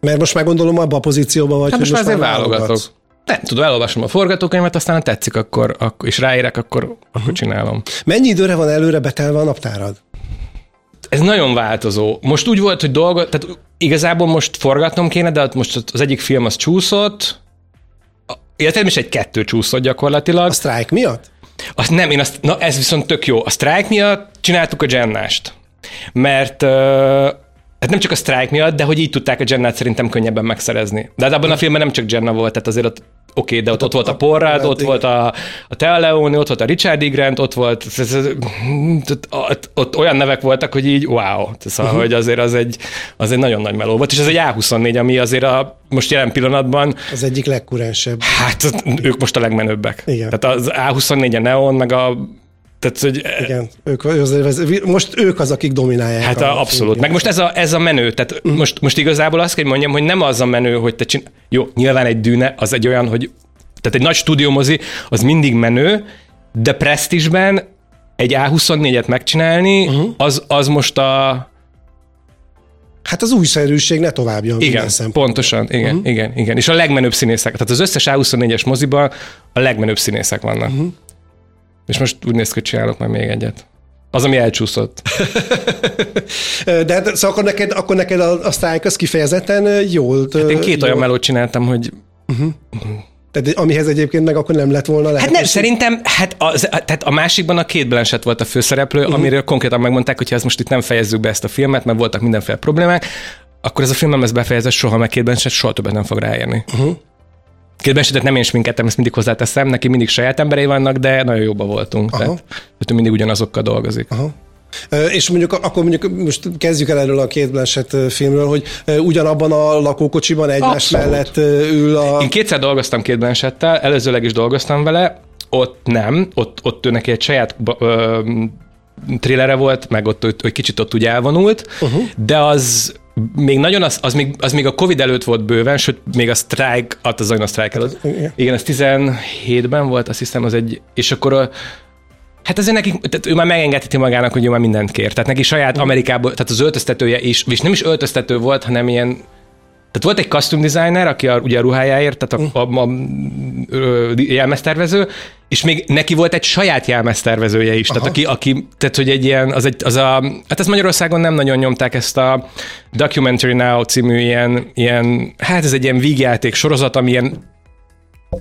Mert most már gondolom abban a pozícióban vagy, hát most, most már azért válogatok. Nem tudom, elolvasom a forgatókönyvet, aztán ha tetszik, akkor, akkor és ráérek, akkor, uh-huh. akkor mhm. csinálom. Mennyi időre van előre betelve a naptárad? Ez nagyon változó. Most úgy volt, hogy dolgot, tehát igazából most forgatnom kéne, de most az egyik film az csúszott, illetve is egy kettő csúszott gyakorlatilag. A sztrájk miatt? Azt nem, én azt, na ez viszont tök jó. A sztrájk miatt csináltuk a Jennást. Mert uh, hát nem csak a sztrájk miatt, de hogy így tudták a Jennát szerintem könnyebben megszerezni. De hát abban a filmben nem csak Jenna volt, tehát azért ott Oké, okay, de ott, ott volt a Porrad, ott volt a, a Thea Leone, ott volt a Richard E. Grant, ott volt, ott, ott olyan nevek voltak, hogy így wow. Szóval, uh-huh. hogy azért az egy, az egy nagyon nagy meló volt, és ez egy A24, ami azért a most jelen pillanatban... Az egyik legkurensebb. Hát ők most a legmenőbbek. Igen. Tehát az A24 a Neon, meg a tehát, hogy... Igen, ők, most ők az, akik dominálják. Hát a, abszolút. Meg most ez a, ez a menő. Tehát uh-huh. most, most igazából azt kell mondjam, hogy nem az a menő, hogy te csin... Jó, nyilván egy dűne, az egy olyan, hogy tehát egy nagy stúdiómozi, az mindig menő, de presztisben egy A24-et megcsinálni, uh-huh. az, az most a... Hát az újszerűség ne továbbja. Igen, pontosan, igen, uh-huh. igen, igen. És a legmenőbb színészek, tehát az összes A24-es moziban a legmenőbb színészek vannak. Uh-huh. És most úgy néz ki, hogy csinálok majd még egyet. Az, ami elcsúszott. De hát, szóval akkor neked, akkor neked a, a sztrájk az kifejezetten jól... Hát én két jól. olyan melót csináltam, hogy... Uh-huh. Tehát amihez egyébként meg akkor nem lett volna lehet. Hát nem, szerintem, hát az, tehát a másikban a két Blanchett volt a főszereplő, uh-huh. amiről konkrétan megmondták, hogy ha ezt most itt nem fejezzük be ezt a filmet, mert voltak mindenféle problémák, akkor ez a film nem lesz befejezett soha, meg két Blanchett soha többet nem fog ráérni. Uh-huh. Két esetet nem én sminkettem, ezt mindig hozzáteszem, neki mindig saját emberei vannak, de nagyon jobban voltunk. Aha. Tehát, ő mindig ugyanazokkal dolgozik. Aha. És mondjuk akkor mondjuk most kezdjük el erről a két Blanchett filmről, hogy ugyanabban a lakókocsiban egymás Abszolút. mellett ül a... Én kétszer dolgoztam két Blanchettel, előzőleg is dolgoztam vele, ott nem, ott, ott ő neki egy saját ö, trillere volt, meg ott hogy kicsit ott úgy elvonult, uh-huh. de az még nagyon, az, az, még, az még a Covid előtt volt bőven, sőt, még a strike, hát az a strike előtt. Igen, ez 17-ben volt, azt hiszem, az egy, és akkor a, Hát azért neki, tehát ő már megengedheti magának, hogy ő már mindent kér. Tehát neki saját Amerikából, tehát az öltöztetője is, és nem is öltöztető volt, hanem ilyen Tehát volt egy costume designer, aki a, ugye a ruhájáért, tehát a, a, a, a, a jelmeztervező, és még neki volt egy saját jelmeztervezője is, tehát, aki, aki, tehát hogy egy ilyen, az, egy, az a, hát ezt Magyarországon nem nagyon nyomták ezt a Documentary Now című ilyen, ilyen hát ez egy ilyen vígjáték sorozat, ami ilyen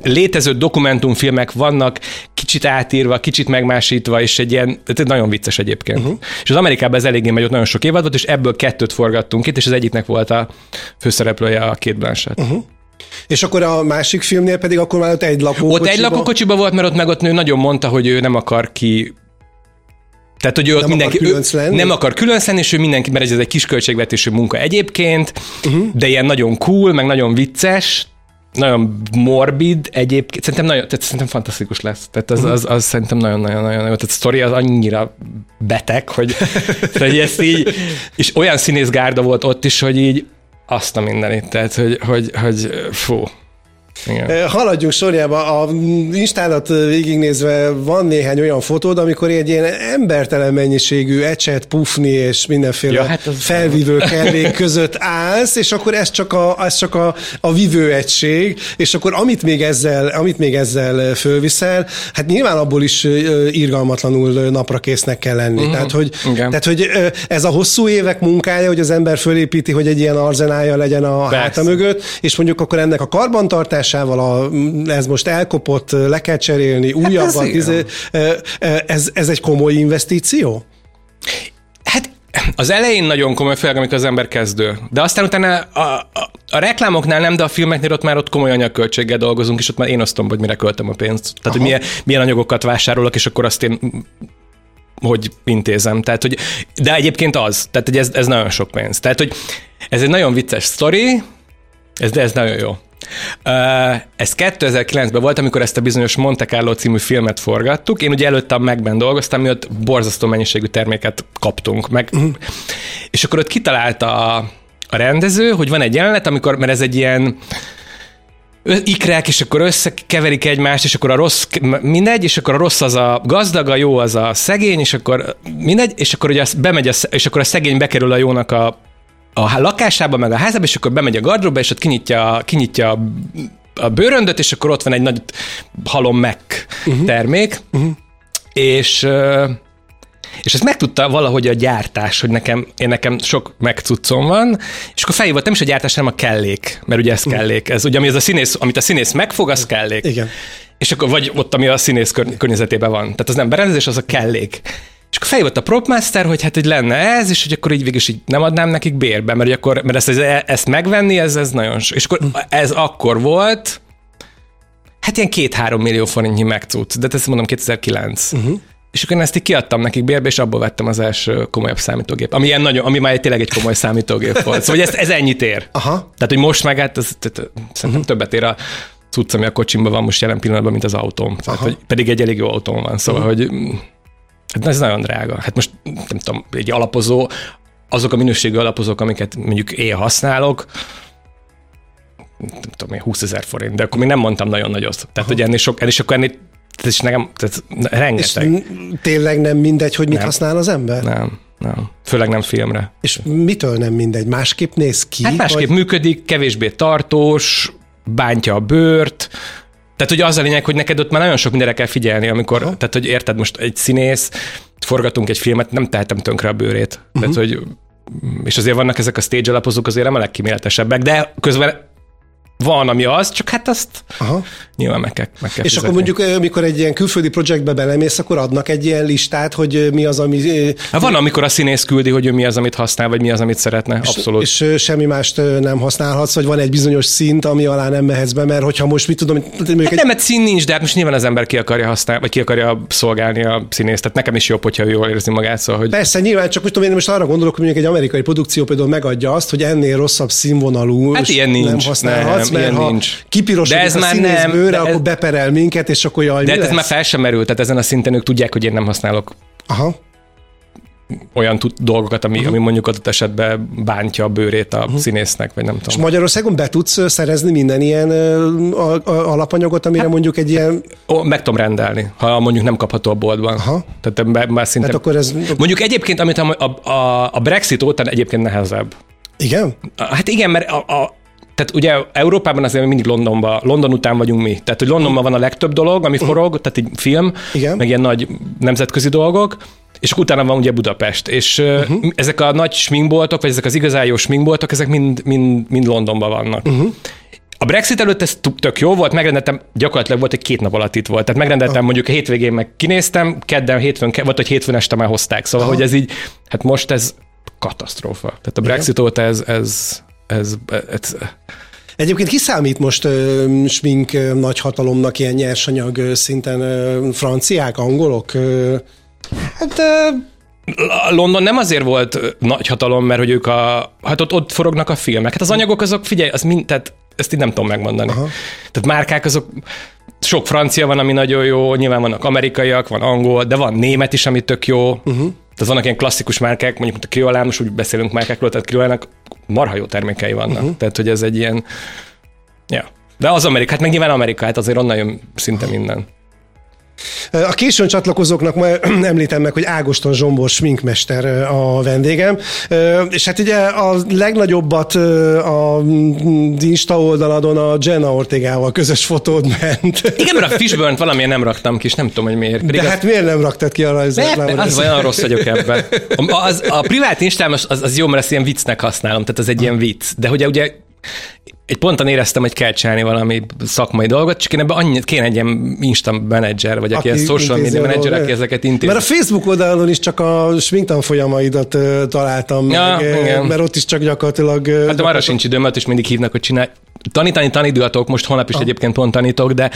létező dokumentumfilmek vannak, kicsit átírva, kicsit megmásítva, és egy ilyen, ez nagyon vicces egyébként. Uh-huh. És az Amerikában ez eléggé megy, ott nagyon sok évad volt, és ebből kettőt forgattunk itt, és az egyiknek volt a főszereplője a két Blanchett. Uh-huh. És akkor a másik filmnél pedig akkor már ott egy lakókocsiba? Ott egy lakókocsiba volt, mert ott meg ott nő nagyon mondta, hogy ő nem akar ki tehát, hogy ő nem mindenki akar különc lenni? nem akar különc lenni, és ő mindenki, mert ez egy kis költségvetésű munka egyébként, uh-huh. de ilyen nagyon cool, meg nagyon vicces, nagyon morbid egyébként, szerintem nagyon, tehát szerintem fantasztikus lesz. Tehát az, az, az szerintem nagyon-nagyon-nagyon jó. Tehát a sztori az annyira beteg, hogy, hogy ezt így, és olyan színészgárda volt ott is, hogy így azt a mindenit, tehát hogy, hogy, hogy fú, igen. Haladjunk sorjába. A Instádat végignézve van néhány olyan fotód, amikor egy ilyen embertelen mennyiségű ecset, pufni és mindenféle ja, hát felvívő kellék között állsz, és akkor ez csak a, ez csak a, a vívő egység, és akkor amit még ezzel, amit még ezzel fölviszel, hát nyilván abból is irgalmatlanul napra késznek kell lenni. Uh-huh. Tehát, hogy, tehát, hogy ez a hosszú évek munkája, hogy az ember fölépíti, hogy egy ilyen arzenálja legyen a Persze. háta mögött, és mondjuk akkor ennek a karbantartás húzásával, a, ez most elkopott, le kell cserélni, újabbat, hát ez, izé, ez, ez egy komoly investíció? Hát az elején nagyon komoly, főleg amikor az ember kezdő. De aztán utána a, a, a reklámoknál nem, de a filmeknél ott már ott komoly anyagköltséggel dolgozunk, és ott már én osztom, hogy mire költöm a pénzt. Tehát, Aha. hogy milyen, milyen anyagokat vásárolok, és akkor azt én hogy intézem. Tehát, hogy, de egyébként az, tehát hogy ez, ez nagyon sok pénz. Tehát, hogy ez egy nagyon vicces sztori, ez, de ez nagyon jó. Ez 2009-ben volt, amikor ezt a bizonyos Monte Carlo című filmet forgattuk. Én ugye előtte a Megben dolgoztam, mi ott borzasztó mennyiségű terméket kaptunk. Meg, uh-huh. És akkor ott kitalálta a, a rendező, hogy van egy jelenet, amikor, mert ez egy ilyen ikrek, és akkor összekeverik egymást, és akkor a rossz, mindegy, és akkor a rossz az a gazdag, a jó az a szegény, és akkor mindegy, és akkor ugye bemegy, a, és akkor a szegény bekerül a jónak a a lakásába, meg a házába, és akkor bemegy a gardróba, és ott kinyitja, kinyitja a, a bőröndöt, és akkor ott van egy nagy halom meg uh-huh. termék, uh-huh. és és ezt megtudta valahogy a gyártás, hogy nekem, én nekem sok megcuccom van, és akkor fejé volt nem is a gyártás, hanem a kellék, mert ugye ez uh-huh. kellék. Ez ugye, ami az a színész, amit a színész megfog, az kellék. Igen. És akkor vagy ott, ami a színész környezetében van. Tehát az nem berendezés, az a kellék. És akkor feljött a propmaster, hogy hát hogy lenne ez, és hogy akkor így végül is így nem adnám nekik bérbe, mert, akkor, mert ezt, ezt megvenni, ez, ez nagyon És akkor ez akkor volt, hát ilyen két-három millió forintnyi megcuc, de ezt mondom 2009. Uh-huh. És akkor én ezt így kiadtam nekik bérbe, és abból vettem az első komolyabb számítógép. Ami, ilyen nagyon, ami már tényleg egy komoly számítógép volt. Szóval ez, ez ennyit ér. Aha. Tehát, hogy most meg hát ez, szerintem uh-huh. többet ér a cucc, ami a kocsimban van most jelen pillanatban, mint az autóm. Tehát, hogy pedig egy elég jó autóm van. Szóval, uh-huh. hogy Hát ez nagyon drága. Hát most nem tudom, egy alapozó, azok a minőségű alapozók, amiket mondjuk én használok, nem tudom én, 20 ezer forint, de akkor még nem mondtam nagyon nagyot. Tehát, Aha. hogy ennél sok, ennél sok, ennél, tehát is nekem, tehát rengeteg. És tényleg nem mindegy, hogy mit nem. használ az ember? Nem, nem. Főleg nem filmre. És mitől nem mindegy? Másképp néz ki? Hát másképp vagy? működik, kevésbé tartós, bántja a bőrt, tehát, hogy az a lényeg, hogy neked ott már nagyon sok mindenre kell figyelni, amikor, Aha. tehát, hogy érted, most egy színész, forgatunk egy filmet, nem tehetem tönkre a bőrét. Uh-huh. Tehát, hogy és azért vannak ezek a stage alapozók azért nem a legkíméletesebbek, de közben van, ami az, csak hát azt Aha. nyilván meg kell, meg kell És fizetni. akkor mondjuk, mikor egy ilyen külföldi projektbe belemész, akkor adnak egy ilyen listát, hogy mi az, ami... Hát van, amikor a színész küldi, hogy ő mi az, amit használ, vagy mi az, amit szeretne. Abszolút. És, és semmi mást nem használhatsz, vagy van egy bizonyos szint, ami alá nem mehetsz be, mert hogyha most mit tudom... Hát egy... Nem, egy szín nincs, de hát most nyilván az ember ki akarja használni, vagy ki akarja szolgálni a színészt. Tehát nekem is jobb, hogyha ő jól érzi magát. Szóval, hogy... Persze, nyilván, csak most, tudom, én most arra gondolok, hogy mondjuk egy amerikai produkció például megadja azt, hogy ennél rosszabb színvonalú hát ilyen nincs, nem használhatsz, nem, mert ha nincs kipirosodik de ez a már nem, bőre, de akkor ez, beperel minket, és akkor jaj, De hát ez már fel sem merült, tehát ezen a szinten ők tudják, hogy én nem használok Aha olyan tud, dolgokat, ami, uh-huh. ami mondjuk adott esetben bántja a bőrét a uh-huh. színésznek, vagy nem tudom. És Magyarországon be tudsz szerezni minden ilyen a, a, alapanyagot, amire hát, mondjuk egy ilyen... Ó, meg tudom rendelni, ha mondjuk nem kapható a boltban. Aha. Tehát már szinte... Hát akkor ez... Mondjuk egyébként, amit a, a, a Brexit óta egyébként nehezebb. Igen? Hát igen, mert a, a, tehát ugye Európában azért mindig Londonban, London után vagyunk mi. Tehát, hogy Londonban van a legtöbb dolog, ami forog, tehát egy film, Igen. meg ilyen nagy nemzetközi dolgok, és akkor utána van ugye Budapest. És uh-huh. ezek a nagy sminkboltok, vagy ezek az igazán jó sminkboltok, ezek mind, mind, mind Londonban vannak. Uh-huh. A Brexit előtt ez tök jó volt, megrendeltem, gyakorlatilag volt, hogy két nap alatt itt volt. Tehát megrendeltem, mondjuk a hétvégén meg kinéztem, kedden, hétfőn, volt, hogy hétfőn este már hozták. Szóval, Aha. hogy ez így, hát most ez katasztrófa. Tehát a Brexit óta ez, ez, ez, ez, Egyébként kiszámít most ö, smink ö, nagyhatalomnak ilyen nyersanyag ö, szinten ö, franciák, angolok? Ö, Hát uh, London nem azért volt ö, nagy hatalom, mert hogy ők a, hát ott, ott forognak a filmek. Hát az anyagok azok, figyelj, az mind, tehát ezt így nem tudom megmondani. Aha. Tehát márkák azok, sok francia van, ami nagyon jó, nyilván vannak amerikaiak, van angol, de van német is, ami tök jó. Uh-huh. Tehát vannak ilyen klasszikus márkák, mondjuk a Kriolán, most úgy beszélünk márkákról, tehát Kriolának marha jó termékei vannak. Uh-huh. Tehát, hogy ez egy ilyen, ja. De az Amerika, hát meg nyilván Amerika, hát azért onnan jön szinte minden. A későn csatlakozóknak ma említem meg, hogy Ágoston Zsombor sminkmester a vendégem, és hát ugye a legnagyobbat a Insta oldaladon a Jenna Ortegával közös fotód ment. Igen, mert a Fishburn-t valamiért nem raktam ki, és nem tudom, hogy miért. Pedig De az- hát miért nem raktad ki a rajzreklámot? az olyan rossz vagyok ebben. A, az, a privát Instám az, az, jó, mert ezt ilyen viccnek használom, tehát az egy ilyen vicc. De ugye, ugye egy ponton éreztem, hogy kell csinálni valami szakmai dolgot, csak én ebben annyit kéne egy ilyen Insta menedzser, vagy aki, ilyen social media menedzser, aki ezeket intézi. Mert a Facebook oldalon is csak a sminktan folyamaidat találtam Ja, meg, igen. mert ott is csak gyakorlatilag... Hát de arra sincs időm, mert is mindig hívnak, hogy csinálj. Tanítani tanítgatok, most holnap is egyébként pont tanítok, de,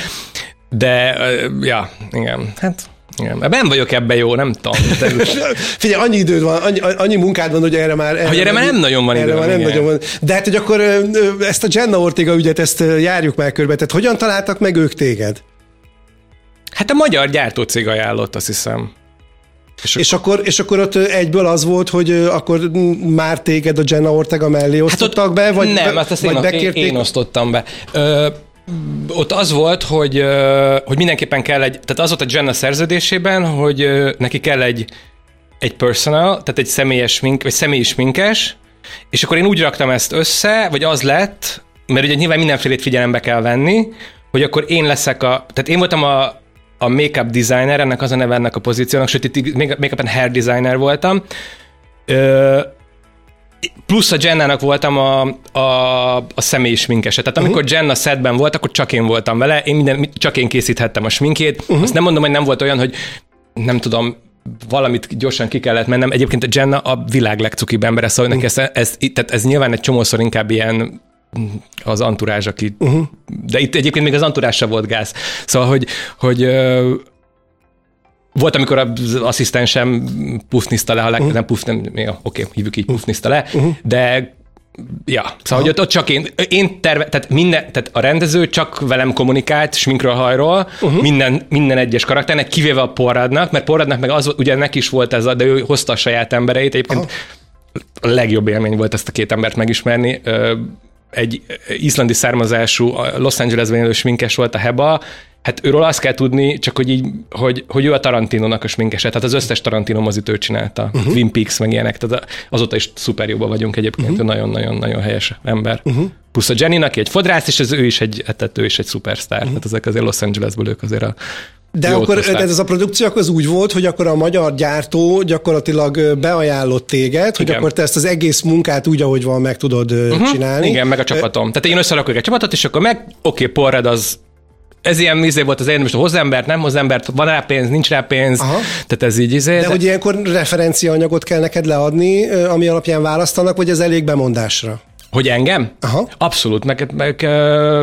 de ja, igen, hát igen. Ben vagyok ebben jó, nem tudom. De, Figyelj, annyi időd van, annyi, annyi munkád van, hogy erre már... Erre, Hogy erre már nem nagyon van erre időm, már nem igen. nagyon van. De hát, hogy akkor ezt a Jenna Ortega ügyet, ezt járjuk már körbe. Tehát hogyan találtak meg ők téged? hát a magyar gyártócég ajánlott, azt hiszem. És, És akkor, és akkor ott egyből az volt, hogy akkor már téged a Jenna Ortega mellé osztottak be, vagy, nem, be, azt, azt vagy én, bekérték? én osztottam be. Ö, ott az volt, hogy, hogy mindenképpen kell egy, tehát az volt a Jenna szerződésében, hogy neki kell egy, egy personal, tehát egy személyes mink, vagy személyi sminkes, és akkor én úgy raktam ezt össze, vagy az lett, mert ugye nyilván mindenfélét figyelembe kell venni, hogy akkor én leszek a, tehát én voltam a, a make-up designer, ennek az a neve ennek a pozíciónak, sőt itt make-up hair designer voltam, plusz a Jennának voltam a, a, a személyi sminkese. Tehát amikor uh-huh. Jenna setben volt, akkor csak én voltam vele, én minden, csak én készíthettem a sminkét. Uh-huh. Azt nem mondom, hogy nem volt olyan, hogy nem tudom, valamit gyorsan ki kellett mennem. Egyébként a Jenna a világ legcukibb embere, szóval neki ez, ez, tehát ez nyilván egy csomószor inkább ilyen az anturázs, aki... Uh-huh. De itt egyébként még az anturázs sem volt gáz. Szóval, hogy, hogy volt, amikor az asszisztensem pufniszta le, ha leg, uh-huh. nem puf, nem, ja, oké, hívjuk így pufniszta le, uh-huh. de Ja, szóval, hogy ott, ott csak én, én terve, tehát, minden, tehát a rendező csak velem kommunikált sminkről hajról, uh-huh. minden, minden egyes karakternek, kivéve a Porradnak, mert Porradnak meg az, ugye neki is volt ez, a, de ő hozta a saját embereit, egyébként uh-huh. a legjobb élmény volt ezt a két embert megismerni. Egy izlandi származású, Los Angelesben élő sminkes volt a Heba, Hát őről azt kell tudni, csak hogy így, hogy, hogy ő a Tarantinónak a sminkese, tehát az összes Tarantino mozit ő csinálta, uh-huh. Twin Peaks meg ilyenek, tehát azóta is szuper jóban vagyunk egyébként, uh-huh. nagyon-nagyon-nagyon helyes ember. Uh-huh. Plusz a Jenny, aki egy fodrász, és ez ő is egy, hát tehát ő is egy szupersztár, uh-huh. tehát ezek azért Los Angelesből ők azért a De jót akkor hozták. de ez a produkció akkor az úgy volt, hogy akkor a magyar gyártó gyakorlatilag beajánlott téged, hogy Igen. akkor te ezt az egész munkát úgy, ahogy van, meg tudod uh-huh. csinálni. Igen, meg a csapatom. Tehát én összerakok egy csapatot, és akkor meg, oké, okay, Porrad az ez ilyen izé volt az én, most hozzá embert, nem hozzá embert, van rá pénz, nincs rá pénz, Aha. tehát ez így izé. De hogy ilyenkor referenciaanyagot kell neked leadni, ami alapján választanak, vagy ez elég bemondásra? Hogy engem? Aha. Abszolút, meg, meg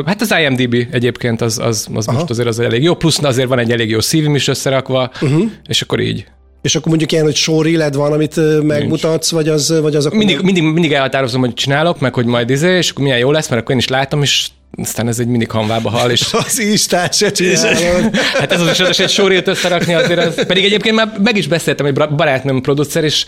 hát az IMDB egyébként az, az, az most azért az elég jó, plusz azért van egy elég jó szívim is összerakva, uh-huh. és akkor így. És akkor mondjuk ilyen, hogy soréled van, amit megmutatsz, vagy az, vagy az akkor... Mindig, mindig, mindig elhatározom, hogy csinálok, meg hogy majd izé, és akkor milyen jó lesz, mert akkor én is látom, és aztán ez egy mindig hanvába hal, és Az Instát se csinálod. Hát ez az is, az egy sorét összerakni azért, az, pedig egyébként már meg is beszéltem egy barátnőm producer, és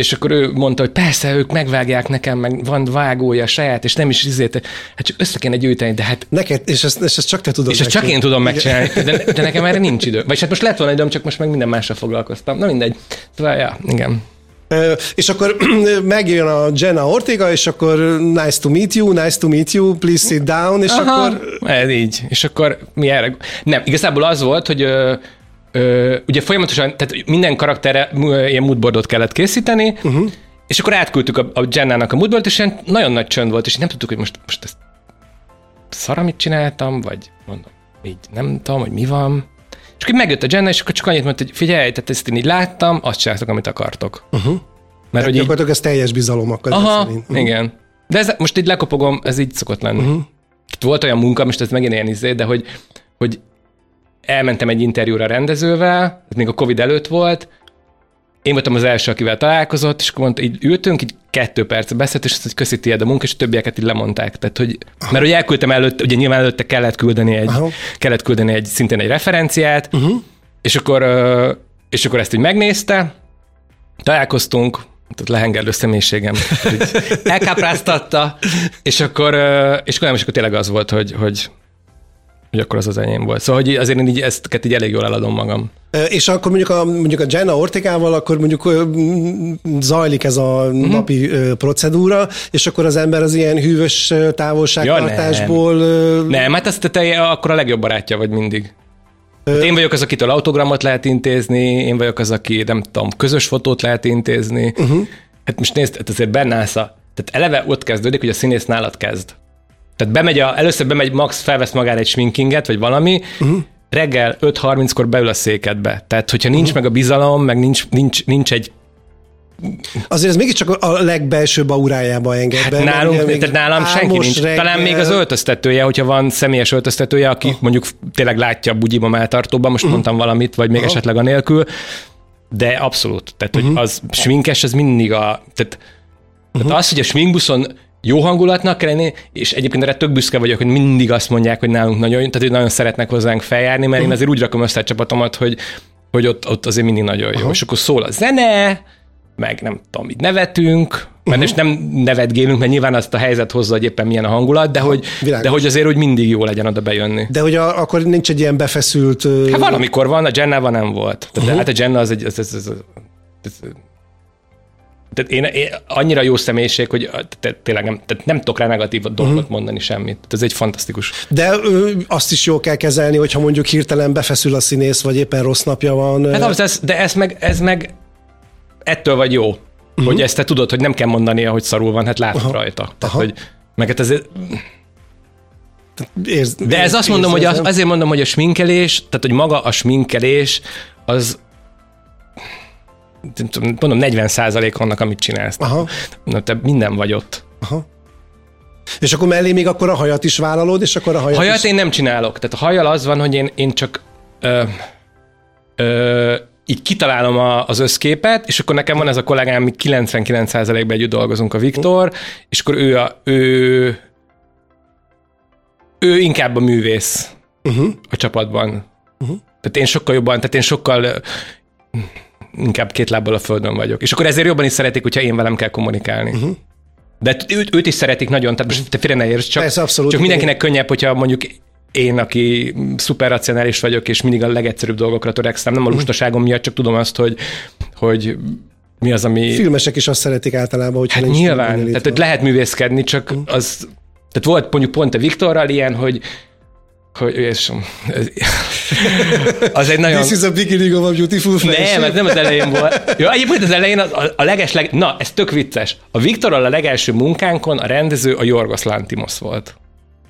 és akkor ő mondta, hogy persze, ők megvágják nekem, meg van vágója saját, és nem is izét, hát csak össze kéne gyűjteni, de hát Neked, és ezt, és ezt csak te tudod és ezt csak én tudom megcsinálni, de, de nekem erre nincs idő. Vagy hát most lett volna időm, csak most meg minden másra foglalkoztam. Na mindegy. Szóval, ja, igen. És akkor megjön a Jenna Ortega, és akkor nice to meet you, nice to meet you, please sit down, és Aha, akkor... Ez így. És akkor mi erre? Nem, igazából az volt, hogy ö, ugye folyamatosan, tehát minden karakterre ilyen moodboardot kellett készíteni, uh-huh. és akkor átküldtük a, a Jennának a moodboardot, és ilyen nagyon nagy csönd volt, és nem tudtuk, hogy most, most ezt szar, amit csináltam, vagy mondom, így nem tudom, hogy mi van. És akkor így megjött a Jenna, és akkor csak annyit mondta, hogy figyelj, tehát ezt én így láttam, azt csináltok, amit akartok. Uh-huh. Mert hogy így, Gyakorlatilag ez teljes bizalom akkor Aha, szerint. igen. De ez, most így lekopogom, ez így szokott lenni. Uh-huh. Volt olyan munka, most ez megint ilyen izé, de hogy, hogy elmentem egy interjúra rendezővel, ez még a Covid előtt volt, én voltam az első, akivel találkozott, és akkor mondta, így ültünk, így kettő perc beszélt, és azt, hogy köszi tiéd a munka, és a többieket így lemondták. Tehát, hogy, mert hogy elküldtem előtt, ugye nyilván előtte kellett küldeni egy, Aha. kellett küldeni egy szintén egy referenciát, uh-huh. és, akkor, és akkor ezt így megnézte, találkoztunk, tehát lehengerlő személyiségem elkápráztatta, és akkor, és akkor, és akkor tényleg az volt, hogy, hogy, hogy akkor az az enyém volt. Szóval hogy azért én így ezt így elég jól eladom magam. És akkor mondjuk a, mondjuk a Jenna Ortegával, akkor mondjuk zajlik ez a Mhm. mm-hmm. napi procedúra, és akkor az ember az ilyen hűvös távolságtartásból... ö, Nem, hát azt te akkor a legjobb barátja vagy mindig. Hát én vagyok az, akitől autogramot lehet intézni, én vagyok az, aki nem tudom, közös fotót lehet intézni. Uh-huh. Hát most nézd, hát azért Ben Násza, tehát eleve ott kezdődik, hogy a színész nálad kezd. Tehát bemegy a, először bemegy, Max felvesz magára egy sminkinget, vagy valami, uh-huh. reggel 5.30-kor beül a székedbe. Tehát, hogyha nincs uh-huh. meg a bizalom, meg nincs, nincs, nincs egy Azért ez mégiscsak a legbelsőbb aurájába enged be. Hát mert nálunk, még tehát nálam senki nincs. reggel- Talán még az öltöztetője, hogyha van személyes öltöztetője, aki oh. mondjuk tényleg látja a bugyiba melltartóban, most uh-huh. mondtam valamit, vagy még Aha. esetleg a nélkül, de abszolút. Tehát, hogy az sminkes, az mindig a... Tehát, tehát az, hogy a sminkbuszon jó hangulatnak kell lenni, és egyébként erre tök büszke vagyok, hogy mindig azt mondják, hogy nálunk nagyon, tehát hogy nagyon szeretnek hozzánk feljárni, mert én azért úgy rakom össze a csapatomat, hogy, hogy ott, ott azért mindig nagyon jó. És akkor szól a zene, meg nem tudom, így nevetünk, mert uh-huh. és nem nevetgélünk, mert nyilván azt a helyzet hozza, hogy éppen milyen a hangulat, de hogy, Világos. de hogy azért úgy mindig jó legyen oda bejönni. De hogy a, akkor nincs egy ilyen befeszült... Hát van, amikor van, a Jennával nem volt. Tehát, uh-huh. Hát a Jenna az egy... Az, az, az, az, az, tehát én, én, annyira jó személyiség, hogy te, tényleg nem, tehát nem tudok rá negatív dolgot uh-huh. mondani semmit. Tehát ez egy fantasztikus. De ö, azt is jól kell kezelni, hogyha mondjuk hirtelen befeszül a színész, vagy éppen rossz napja van. Hát az, ez, de ez meg, ez meg ettől vagy jó, uh-huh. hogy ezt te tudod, hogy nem kell mondania, hogy szarul van, hát látod Aha. rajta. Tehát, Aha. hogy, meg hát ez, Érz, De ez azt mondom, hogy az, azért mondom, hogy a sminkelés, tehát hogy maga a sminkelés, az mondom, 40 százalék annak, amit csinálsz. Aha. Na, te minden vagy ott. Aha. És akkor mellé még akkor a hajat is vállalod, és akkor a hajat, Hajat is... én nem csinálok. Tehát a hajjal az van, hogy én, én csak ö, ö, így kitalálom a, az összképet, és akkor nekem van ez a kollégám, mi 99%-ban együtt dolgozunk, a Viktor, és akkor ő, a, ő, ő inkább a művész uh-huh. a csapatban. Uh-huh. Tehát én sokkal jobban, tehát én sokkal inkább két lábbal a földön vagyok. És akkor ezért jobban is szeretik, hogyha én velem kell kommunikálni. Uh-huh. De őt, őt is szeretik nagyon, tehát most te félre ne érts, csak, Persze, abszolút, csak mindenkinek könnyebb, hogyha mondjuk én, aki szuper racionális vagyok, és mindig a legegyszerűbb dolgokra törekszem, nem a lustaságom miatt, csak tudom azt, hogy, hogy mi az, ami... Filmesek is azt szeretik általában, hogy Hát nyilván, tehát hogy lehet művészkedni, csak az... Tehát volt mondjuk pont a Viktorral ilyen, hogy hogy és, az egy nagyon... This is a beginning of a beautiful friendship. Nem, ez nem az elején volt. Jó, egyébként az elején az, a, a legesleg... Na, ez tök vicces. A Viktorral a legelső munkánkon a rendező a Jorgos Lantimos volt,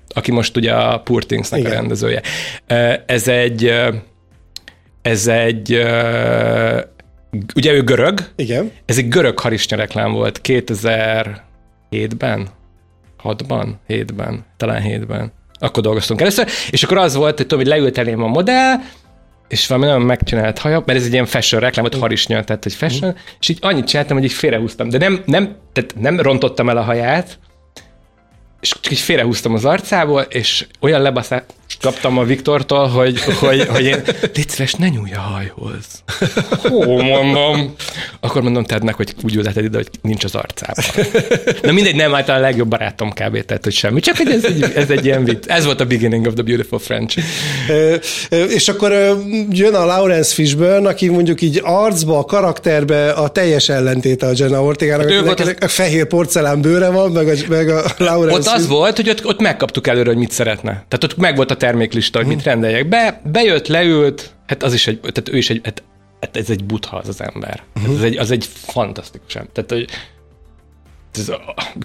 aki most ugye a Poor Things-nek a Igen. rendezője. Ö, Ez egy... Ez egy... Ugye ő görög, Igen. ez egy görög harisnya reklám volt 2007-ben, 6-ban, 7-ben, talán 7-ben. Akkor dolgoztunk először, és akkor az volt, hogy tudom, hogy leült a modell, és valami nagyon megcsinált haja, mert ez egy ilyen fashion reklám, hogy harisnya, tehát hogy fashion, és így annyit csináltam, hogy így félrehúztam, de nem, nem, tehát nem rontottam el a haját, és csak így félrehúztam az arcából, és olyan lebaszás kaptam a Viktortól, hogy, hogy, hogy én, légy szíves, ne nyúlj a hajhoz. Hó, mondom. Akkor mondom Tednek, hogy úgy ülheted ide, hogy nincs az arcában. Na mindegy, nem, hát a legjobb barátom kb. Tehát, hogy semmi. Csak hogy ez egy, ez egy ilyen vicc. Ez volt a beginning of the beautiful French. És akkor jön a Lawrence Fishburne, aki mondjuk így arcba, a karakterbe a teljes ellentéte a Jenna Ortegának. Hát volt a fehér porcelán bőre van, meg a, meg a Lawrence Ott az volt, hogy ott, ott megkaptuk előre, hogy mit szeretne. Tehát ott meg volt a terméklista, hogy mit rendeljek be. Bejött, leült, hát az is egy, tehát ő is egy, hát, hát ez egy butha az az ember. Uh-huh. Ez egy, az egy fantasztikus ember. Tehát, hogy ez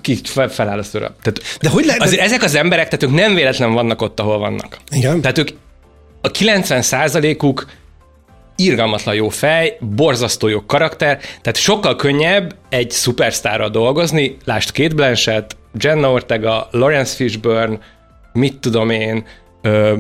ki fel, feláll a szőre. Tehát, De hogy lehet- Azért ezek az emberek, tehát ők nem véletlen vannak ott, ahol vannak. Igen. Tehát ők a 90 százalékuk irgalmatlan jó fej, borzasztó jó karakter, tehát sokkal könnyebb egy szupersztárral dolgozni, lásd Kate Blanchett, Jenna Ortega, Lawrence Fishburne, mit tudom én, ö,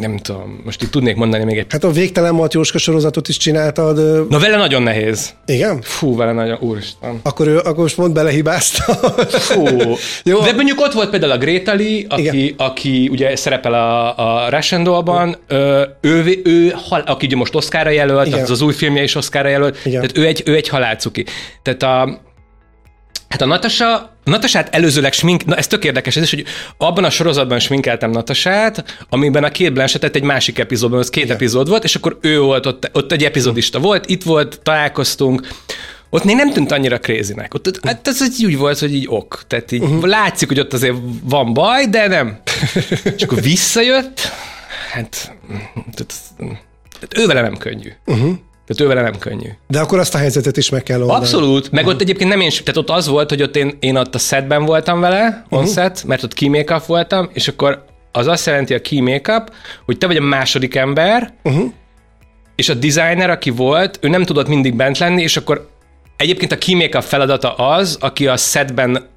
nem tudom, most itt tudnék mondani még egy... Hát a végtelen Matjóska sorozatot is csináltad. Na vele nagyon nehéz. Igen? Fú, vele nagyon, úristen. Akkor, ő, akkor most mondd belehibázta. Fú. Jó. De mondjuk ott volt például a Greta Lee, aki, aki ugye szerepel a, a Russian ö, ő, ő, hal, aki ugye most Oscarra jelölt, Igen. az, az új filmje is Oscarra jelölt, Igen. tehát ő egy, ő egy halálcuki. Tehát a, Hát a Natasha, Natasát előzőleg smink, na ez tök érdekes, ez is, hogy abban a sorozatban sminkeltem Natasát, amiben a két Blanchettet egy másik epizódban, az két Igen. epizód volt, és akkor ő volt ott, ott egy epizódista volt, itt volt, találkoztunk, ott még nem tűnt annyira krézinek. Ott, ott hát ez így úgy volt, hogy így ok. Tehát így uh-huh. látszik, hogy ott azért van baj, de nem. és akkor visszajött, hát tehát, tehát ő vele nem könnyű. Uh-huh. Tehát ő vele nem könnyű. De akkor azt a helyzetet is meg kell oldani. Abszolút, meg ott egyébként nem én, tehát ott az volt, hogy ott én, én ott a setben voltam vele, on uh-huh. set, mert ott key make voltam, és akkor az azt jelenti a key make hogy te vagy a második ember, uh-huh. és a designer, aki volt, ő nem tudott mindig bent lenni, és akkor egyébként a key make feladata az, aki a setben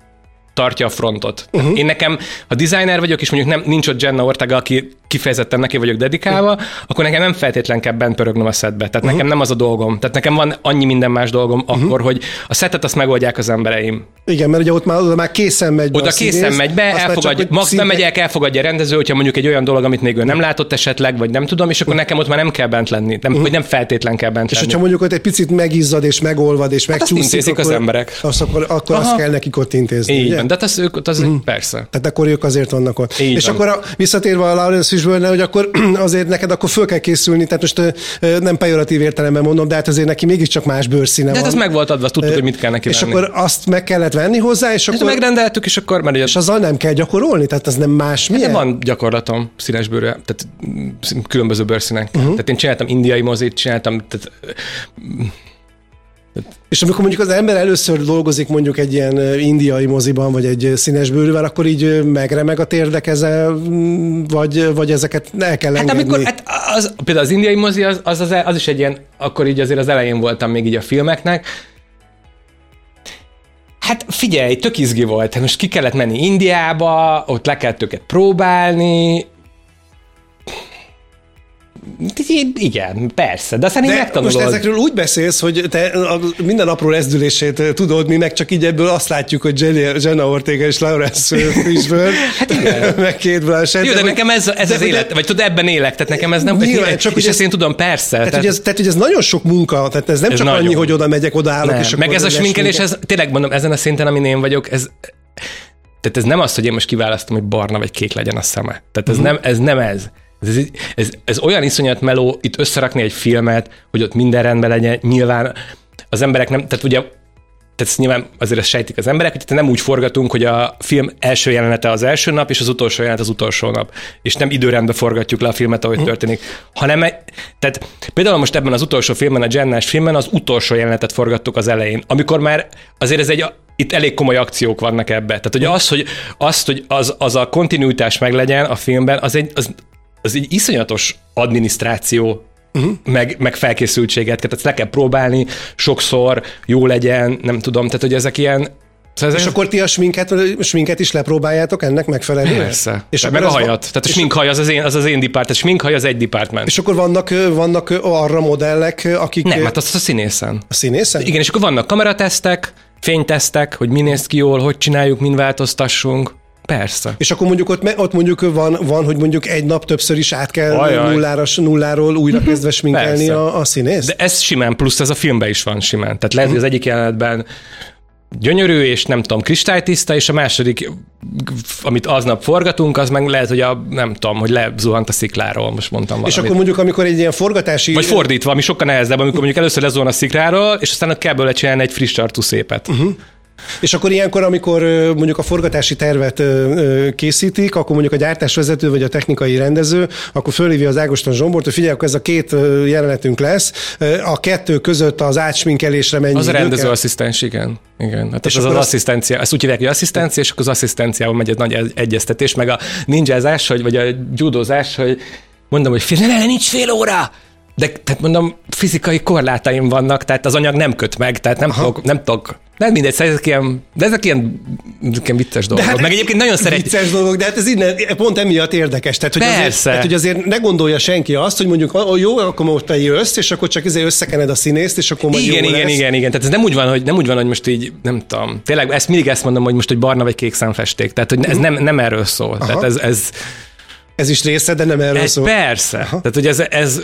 tartja a frontot. Uh-huh. Én nekem, ha designer vagyok, és mondjuk nem, nincs ott Jenna Ortega, aki kifejezetten neki vagyok dedikálva, uh-huh. akkor nekem nem feltétlen kell bent pörögnöm a setbe. Tehát uh-huh. nekem nem az a dolgom. Tehát nekem van annyi minden más dolgom uh-huh. akkor, hogy a setet azt megoldják az embereim. Igen, mert ugye ott már, oda már készen megy be Oda készen megy be, csak, elfogadja, hogy max szinte- bemegyek, elfogadja a rendező, hogyha mondjuk egy olyan dolog, amit még ő nem látott esetleg, vagy nem tudom, és akkor nekem ott már nem kell bent lenni, nem, vagy nem feltétlen kell bent És lenni. hogyha mondjuk ott egy picit megizzad és megolvad és Hát megcsúszik, intézik az akkor, emberek. Azt akkor, akkor azt kell nekik ott intézni. Így ugye? van, de hát az, ők, az uh-huh. persze. Tehát akkor ők azért vannak ott. Így és van. akkor a, visszatérve a Lawrence Fishburne, hogy akkor azért neked akkor föl kell készülni, tehát most nem pejoratív értelemben mondom, de hát azért neki mégiscsak más bőrszíne De hát van. az meg volt adva, tudtuk, hogy mit kell neki És venni. akkor azt meg kellett venni hozzá, és Hát akkor, megrendeltük, és akkor, mert és azzal nem kell gyakorolni, tehát az nem más de milyen? van gyakorlatom színes bőrre, tehát mm, különböző bőrszínek. Uh-huh. Tehát én csináltam indiai mozit, csináltam, tehát És amikor mondjuk az ember először dolgozik mondjuk egy ilyen indiai moziban, vagy egy színes bőrűvel, akkor így megremeg a térdekeze, mm, vagy, vagy ezeket el kell Hát engedni. amikor, hát az, például az indiai mozi, az, az, az, az is egy ilyen, akkor így azért az elején voltam még így a filmeknek, Hát figyelj, tök izgi volt. Hát most ki kellett menni Indiába, ott le kellett őket próbálni. Igen, persze, de aztán így De megtanulod. most ezekről úgy beszélsz, hogy te a minden apró rezdülését tudod, mi meg csak így ebből azt látjuk, hogy Jenna Ortega és Lawrence Fishburne, Hát igen. meg két Blanchett. Jó, de hogy- nekem ez, ez de az élet, vagy tudod, ebben élek, tehát nekem ez nem, Nyilván, csak csak és hogy ezt ez- én tudom, persze. Tehát, hogy ez, tehát, hogy ez nagyon sok munka, tehát ez nem Ez csak nagyon. annyi, hogy oda megyek, oda állok, Nem. és akkor Meg ez a sminkelés, ez tényleg mondom, ezen a szinten, amin én vagyok, ez, tehát ez nem az, hogy én most kiválasztom, hogy barna vagy kék legyen a szeme. Tehát ez, uh-huh. nem, ez nem ez. Ez, ez, ez, olyan iszonyat meló itt összerakni egy filmet, hogy ott minden rendben legyen. Nyilván az emberek nem, tehát ugye tehát nyilván azért ezt sejtik az emberek, hogy nem úgy forgatunk, hogy a film első jelenete az első nap, és az utolsó jelenet az utolsó nap. És nem időrendben forgatjuk le a filmet, ahogy történik. Hanem, tehát például most ebben az utolsó filmben, a Jennás filmben az utolsó jelenetet forgattuk az elején, amikor már azért ez egy itt elég komoly akciók vannak ebbe. Tehát ugye az, hogy, azt, hogy az, az a kontinuitás meglegyen a filmben, az egy, az, az egy iszonyatos adminisztráció uh-huh. meg, meg felkészültséget, tehát ezt le kell próbálni sokszor, jó legyen, nem tudom, tehát hogy ezek ilyen Szóval És ez akkor ti a sminket, sminket is lepróbáljátok ennek megfelelően? Persze. És meg a hajat. van- Tehát a sminkhaj az az én, az, az én department. Tehát sminkhaj az egy department. És akkor vannak, vannak arra modellek, akik... nem, hát az a színészen. A színészen? Igen, és akkor vannak kameratesztek, fénytesztek, hogy mi néz ki jól, hogy csináljuk, min változtassunk. Persze. És akkor mondjuk ott, ott mondjuk van, van, hogy mondjuk egy nap többször is át kell Ajaj. nullára, nulláról újra kezdve sminkelni a, a színész? De ez simán, plusz ez a filmben is van simán. Tehát lehet, hogy az egyik jelenetben gyönyörű, és nem tudom, kristálytiszta, és a második, amit aznap forgatunk, az meg lehet, hogy a, nem tudom, hogy lezuhant a szikláról, most mondtam valamit. És akkor mondjuk, amikor egy ilyen forgatási... Vagy fordítva, ami sokkal nehezebb, amikor mondjuk először lezuhan a szikláról, és aztán kell belőle csinálni egy friss arcú szépet. Uh-huh. És akkor ilyenkor, amikor mondjuk a forgatási tervet készítik, akkor mondjuk a gyártásvezető vagy a technikai rendező, akkor fölhívja az Ágoston Zsombort, hogy figyelj, akkor ez a két jelenetünk lesz, a kettő között az átsminkelésre mennyi Az a idő rendező kell? asszisztens, igen. igen. Hát És az az azt- asszisztencia, ezt úgy hívják, hogy asszisztencia, és akkor az asszisztenciával megy egy nagy egy- egyeztetés, meg a ninjázás, hogy, vagy a judozás, hogy mondom, hogy fél, ne, ne, nincs fél óra! De tehát mondom, fizikai korlátaim vannak, tehát az anyag nem köt meg, tehát nem tudok, nem tudok, nem mindegy, szóval ezek ilyen, de ezek ilyen, ezek ilyen vicces dolgok. hát meg egyébként nagyon szeretjük. Vicces dolgok, de hát ez innen, pont emiatt érdekes. Tehát, hogy azért, Persze. hát, hogy azért ne gondolja senki azt, hogy mondjuk, oh, jó, akkor most te jössz, és akkor csak ezért összekened a színészt, és akkor majd Igen, jó igen, lesz. igen, igen. Tehát ez nem úgy van, hogy nem úgy van, hogy most így, nem tudom. Tényleg ezt mindig ezt mondom, hogy most, hogy barna vagy kék szemfesték. Tehát, hogy ez nem, nem erről szól. Aha. Tehát ez, ez, Ez is része, de nem erről ez szól. persze. Aha. Tehát, hogy ez, ez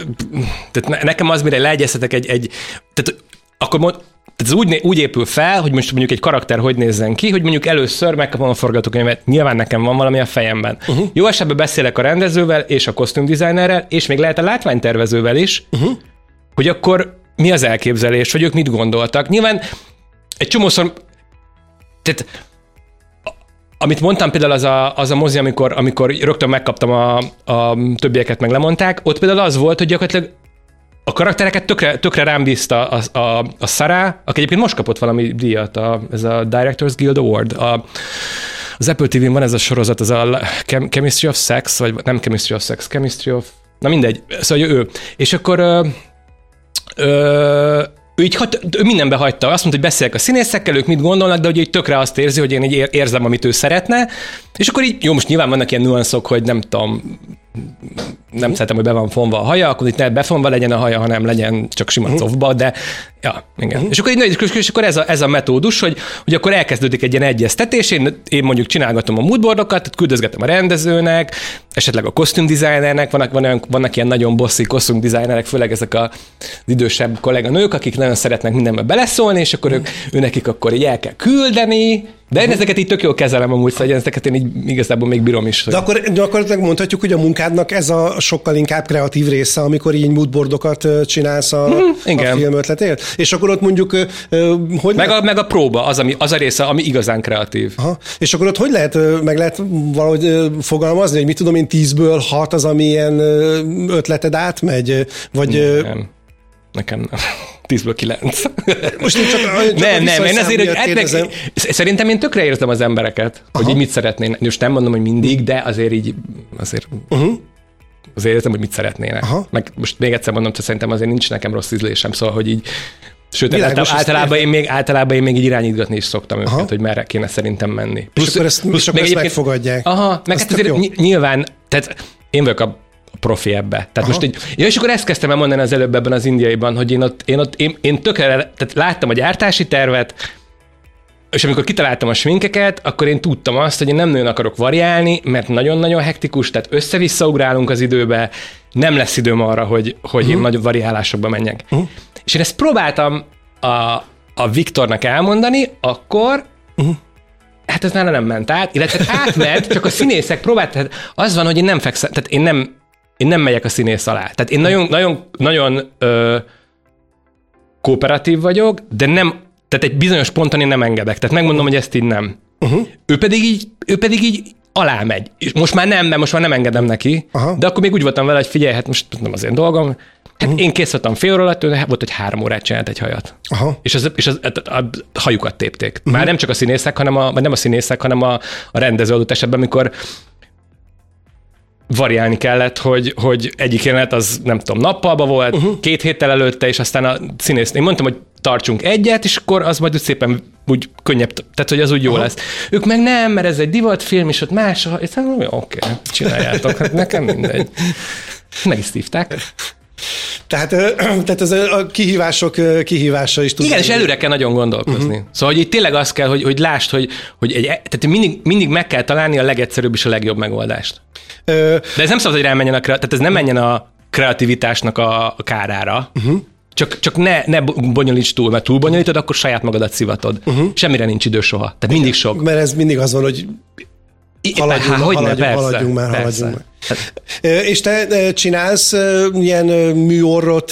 tehát ne- nekem az, mire leegyeztetek egy, egy tehát akkor mond, tehát ez úgy, úgy épül fel, hogy most mondjuk egy karakter hogy nézzen ki, hogy mondjuk először megkapom a forgatókönyvet, nyilván nekem van valami a fejemben. Uh-huh. Jó esetben beszélek a rendezővel és a kosztümdesignerrel, és még lehet a látványtervezővel is, uh-huh. hogy akkor mi az elképzelés, hogy ők mit gondoltak. Nyilván egy csomószor, tehát amit mondtam például az a, az a mozi, amikor, amikor rögtön megkaptam a, a többieket, meg lemondták, ott például az volt, hogy gyakorlatilag a karaktereket tökre, tökre rám bízta a, a, a Sarah, aki egyébként most kapott valami díjat, a, ez a Directors Guild Award. A, az Apple TV-n van ez a sorozat, ez a Chem- Chemistry of Sex, vagy nem Chemistry of Sex, Chemistry of... Na mindegy, szóval ő. És akkor ö, ö, ő így ő mindenbe hagyta. Azt mondta, hogy beszélek a színészekkel, ők mit gondolnak, de hogy így tökre azt érzi, hogy én így ér- érzem, amit ő szeretne. És akkor így, jó, most nyilván vannak ilyen nuanszok, hogy nem tudom, nem szeretem, hogy be van fonva a haja, akkor itt ne befonva legyen a haja, hanem legyen csak sima uh-huh. cofba, de ja, igen. Uh-huh. És akkor, így, és- akkor ez, a, ez a metódus, hogy, hogy akkor elkezdődik egy ilyen egyeztetés, én, én mondjuk csinálgatom a moodboardokat, tehát küldözgetem a rendezőnek, esetleg a kosztümdesignernek, vannak, vannak, vannak ilyen nagyon bosszi kosztümdesignerek, főleg ezek a, az idősebb kolléganők, akik nagyon szeretnek mindenbe beleszólni, és akkor ők, ő nekik akkor így el kell küldeni, de én ezeket így tök jól kezelem amúgy, szóval ezeket én így igazából még bírom is. Hogy... De akkor, akkor mondhatjuk, hogy a munkádnak ez a sokkal inkább kreatív része, amikor így moodboardokat csinálsz a, Mhm, igen. a film ötletért. És akkor ott mondjuk, hogy Meg a, meg a próba, az, ami, az a része, ami igazán kreatív. Aha. És akkor ott hogy lehet, meg lehet valahogy fogalmazni, hogy mit tudom én, tízből hat az, ami ilyen ötleted átmegy? Vagy Nem. Nekem nem. Tízből kilenc. most én csak, csak nem, nem, én azért, hogy meg, szerintem én tökre érzem az embereket, Aha. hogy így mit szeretnének. Most nem mondom, hogy mindig, de azért így, azért, uh-huh. azért értem, hogy mit szeretnének. Aha. Meg most még egyszer mondom, hogy szerintem azért nincs nekem rossz ízlésem, szóval, hogy így Sőt, Világos, általában, én még, általában én még így irányítgatni is szoktam őket, Aha. hogy merre kéne szerintem menni. És akkor ezt, és akkor még ezt megfogadják. Aha, meg hát azért ny- nyilván, tehát én vagyok a profi ebbe. Tehát Aha. most így, ja, és akkor ezt kezdtem el mondani az előbb ebben az indiaiban, hogy én ott, én ott, én, én tökre, tehát láttam a gyártási tervet, és amikor kitaláltam a sminkeket, akkor én tudtam azt, hogy én nem nagyon akarok variálni, mert nagyon-nagyon hektikus, tehát össze-vissza ugrálunk az időbe, nem lesz időm arra, hogy, hogy uh-huh. én nagy variálásokba menjek. Uh-huh. És én ezt próbáltam a, a Viktornak elmondani, akkor uh-huh. hát ez nála nem ment át, illetve átment, csak a színészek próbált, tehát az van, hogy én nem fekszem, tehát én nem, én nem megyek a színész alá. Tehát én nagyon, nagyon, nagyon ö, kooperatív vagyok, de nem, tehát egy bizonyos ponton én nem engedek. Tehát megmondom, hogy ezt így nem. Uh-huh. Ő pedig így, ő pedig így alá megy. És most már nem, mert most már nem engedem neki. Aha. De akkor még úgy voltam vele, hogy figyelj, hát most nem az én dolgom. Hát uh-huh. én kész voltam fél óra alatt, ő volt, hogy három órát csinált egy hajat. Aha. És, az, és az, a, a, a hajukat tépték. Uh-huh. Már nem csak a színészek, hanem a, vagy nem a színészek, hanem a, a rendező adott esetben, amikor variálni kellett, hogy, hogy egyik jelenet az nem tudom, nappalba volt, uh-huh. két héttel előtte, és aztán a színész, én mondtam, hogy tartsunk egyet, és akkor az majd úgy szépen úgy könnyebb, tehát hogy az úgy jó Aha. lesz. Ők meg nem, mert ez egy divatfilm, és ott más, és hát, jó, oké, csináljátok, hát nekem mindegy. Meg is szívták. Tehát, tehát ez a kihívások kihívása is tud. Igen, és előre kell nagyon gondolkozni. Uh-huh. Szóval, hogy itt tényleg az kell, hogy, hogy lásd, hogy, hogy egy, tehát mindig, mindig meg kell találni a legegyszerűbb és a legjobb megoldást. Ö... De ez nem szabad, hogy rámenjen a, tehát ez nem menjen a kreativitásnak a kárára, uh-huh. Csak, csak ne, ne bonyolíts túl, mert túl bonyolítod, akkor saját magadat szivatod. Uh-huh. Semmire nincs idő soha. Tehát mindig sok. Mert ez mindig az van, hogy haladjunk, Há, haladjunk, ne, haladjunk már, persze. haladjunk már. És te csinálsz ilyen műorrot,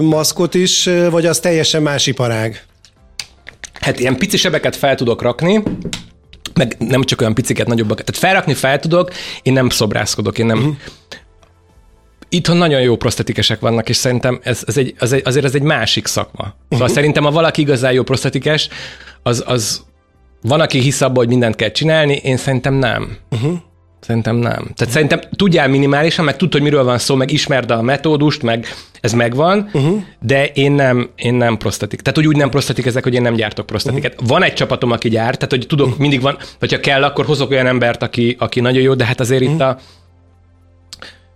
maszkot is, vagy az teljesen más iparág? Hát ilyen pici sebeket fel tudok rakni, meg nem csak olyan piciket, nagyobbakat. Tehát felrakni fel tudok, én nem szobrászkodok, én nem... Uh-huh. Itthon nagyon jó prostetikesek vannak, és szerintem ez, ez egy, az egy, azért ez egy másik szakma. Szóval uh-huh. szerintem, ha valaki igazán jó prostetikes, az, az van, aki hisz abba, hogy mindent kell csinálni, én szerintem nem. Uh-huh. Szerintem nem. Tehát uh-huh. szerintem tudjál minimálisan, meg tudd, hogy miről van szó, meg ismerd a metódust, meg ez megvan, uh-huh. de én nem, én nem prostatik. Tehát úgy, úgy nem prostatik ezek, hogy én nem gyártok prostatiket. Uh-huh. Van egy csapatom, aki gyárt, tehát hogy tudok, uh-huh. mindig van, hogyha kell, akkor hozok olyan embert, aki, aki nagyon jó, de hát azért uh-huh. itt a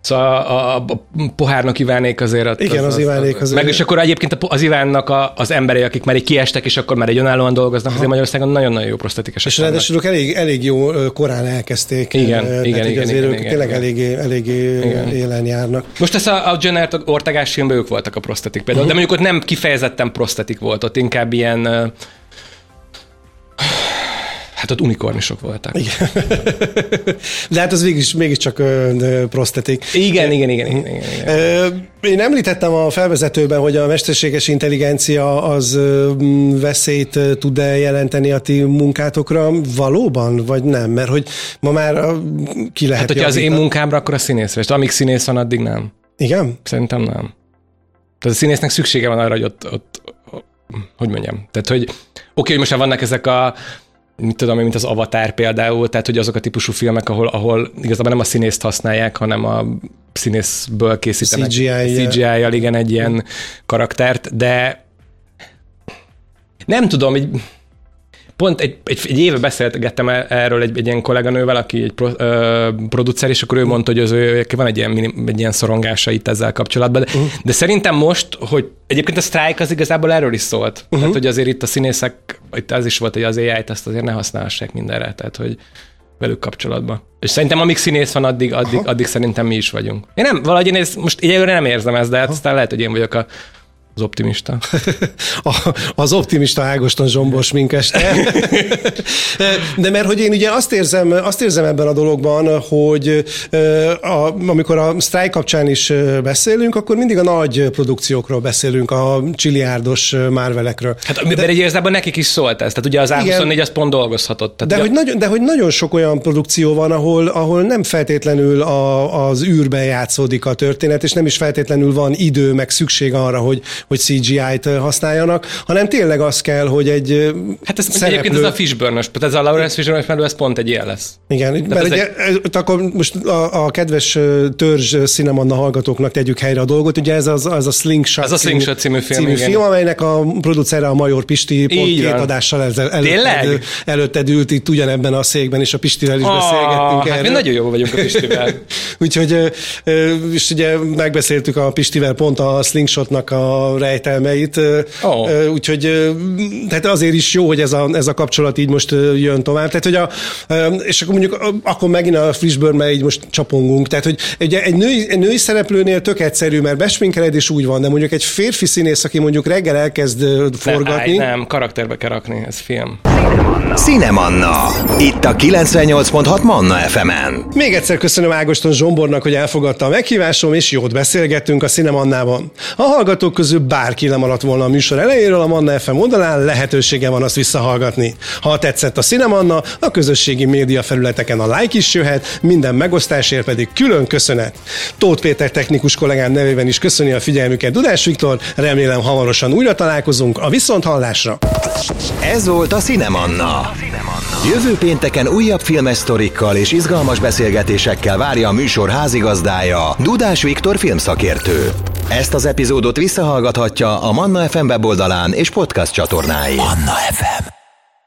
Szóval a, a, a pohárnak Ivánék azért... Igen, az, az, az Ivánék azért. Meg és akkor egyébként az Ivánnak a, az emberei, akik már egy kiestek, és akkor már egy önállóan dolgoznak, azért Magyarországon nagyon-nagyon jó prostatikusok. És ráadásul ők elég, elég jó korán elkezdték. Igen, igen, igen, igen, azért igen, ők igen, tényleg igen. eléggé, eléggé igen. élen járnak. Most ez a, a Jenner Ortegás filmben ők voltak a prostatik például, uh-huh. de mondjuk ott nem kifejezetten prostatik volt, ott inkább ilyen Hát ott unikornisok voltak. Igen. De hát az mégis, mégiscsak prosztetik. Igen, igen, igen, igen, igen, igen. Én említettem a felvezetőben, hogy a mesterséges intelligencia az veszélyt tud-e jelenteni a ti munkátokra valóban, vagy nem? Mert hogy ma már ki lehet Hát, hogyha az én munkámra, akkor a színészre, és amíg színész van, addig nem. Igen? Szerintem nem. Tehát a színésznek szüksége van arra, hogy ott, ott hogy mondjam, tehát hogy oké, okay, hogy most már vannak ezek a mit tudom mint az Avatar például, tehát hogy azok a típusú filmek, ahol, ahol igazából nem a színészt használják, hanem a színészből készítenek. CGI-jal, CGI igen, egy ilyen karaktert, de nem tudom, így pont egy, egy, egy éve beszélgettem erről egy, egy ilyen kolléganővel, aki egy pro, ö, producer, és akkor ő mondta, hogy az ő, van egy ilyen, egy ilyen szorongása itt ezzel kapcsolatban. De, uh-huh. de szerintem most, hogy egyébként a sztrájk az igazából erről is szólt. Uh-huh. Tehát, hogy azért itt a színészek, itt az is volt, hogy az AI-t azt azért ne használhassák mindenre. Tehát, hogy velük kapcsolatban. És szerintem amíg színész van, addig, addig, addig szerintem mi is vagyunk. Én nem, valahogy én ezt, most egyelőre nem érzem ezt, de hát aztán lehet, hogy én vagyok a az optimista. a, az optimista Ágoston Zsombos minkeste. De mert hogy én ugye azt érzem, azt érzem ebben a dologban, hogy a, amikor a sztrájk kapcsán is beszélünk, akkor mindig a nagy produkciókról beszélünk, a csiliárdos márvelekről. Hát de, mert érzelben nekik is szólt ez. Tehát ugye az A24 az pont dolgozhatott. Tehát de, hogy nagyon, de hogy nagyon sok olyan produkció van, ahol, ahol nem feltétlenül a, az űrben játszódik a történet, és nem is feltétlenül van idő, meg szükség arra, hogy, hogy CGI-t használjanak, hanem tényleg az kell, hogy egy Hát ez szereplő... egyébként ez a fishburne tehát ez a Lawrence Fishburne mert ez pont egy ilyen lesz. Igen, Tehát mert ugye, egy... akkor most a, a kedves törzs Cinemanna hallgatóknak tegyük helyre a dolgot, ugye ez az, az a Slingshot, ez a Slingshot című film, című film amelynek a producere a Major Pisti pont Így két van. adással ezzel előtted, előtted ült itt ugyanebben a székben, és a Pistivel is oh, beszélgettünk hát erről. mi nagyon jó vagyunk a Pistivel. Úgyhogy, és ugye megbeszéltük a Pistivel pont a Slingshotnak a rejtelmeit, oh. úgyhogy tehát azért is jó, hogy ez a, ez a kapcsolat így most jön tovább. Tehát, hogy a, és akkor mondjuk akkor megint a Fishburne így most csapongunk. Tehát, hogy egy, egy, női, egy női szereplőnél tök egyszerű, mert besminkeled és úgy van, de mondjuk egy férfi színész, aki mondjuk reggel elkezd forgatni. Nem, nem karakterbe kell rakni, ez film. Cinemanna. Itt a 98.6 Manna FM-en. Még egyszer köszönöm Ágoston Zsombornak, hogy elfogadta a meghívásom, és jót beszélgettünk a Cinemannában. A hallgatók közül bárki lemaradt volna a műsor elejéről, a Manna FM oldalán lehetősége van azt visszahallgatni. Ha tetszett a Cinemanna, a közösségi média felületeken a like is jöhet, minden megosztásért pedig külön köszönet. Tóth Péter technikus kollégám nevében is köszöni a figyelmüket Dudás Viktor, remélem hamarosan újra találkozunk a Viszonthallásra. Ez volt a Cinemanna. Jövő pénteken újabb filmes sztorikkal és izgalmas beszélgetésekkel várja a műsor házigazdája, Dudás Viktor filmszakértő. Ezt az epizódot visszahallgathatja a Manna FM weboldalán és podcast csatornáin. Manna FM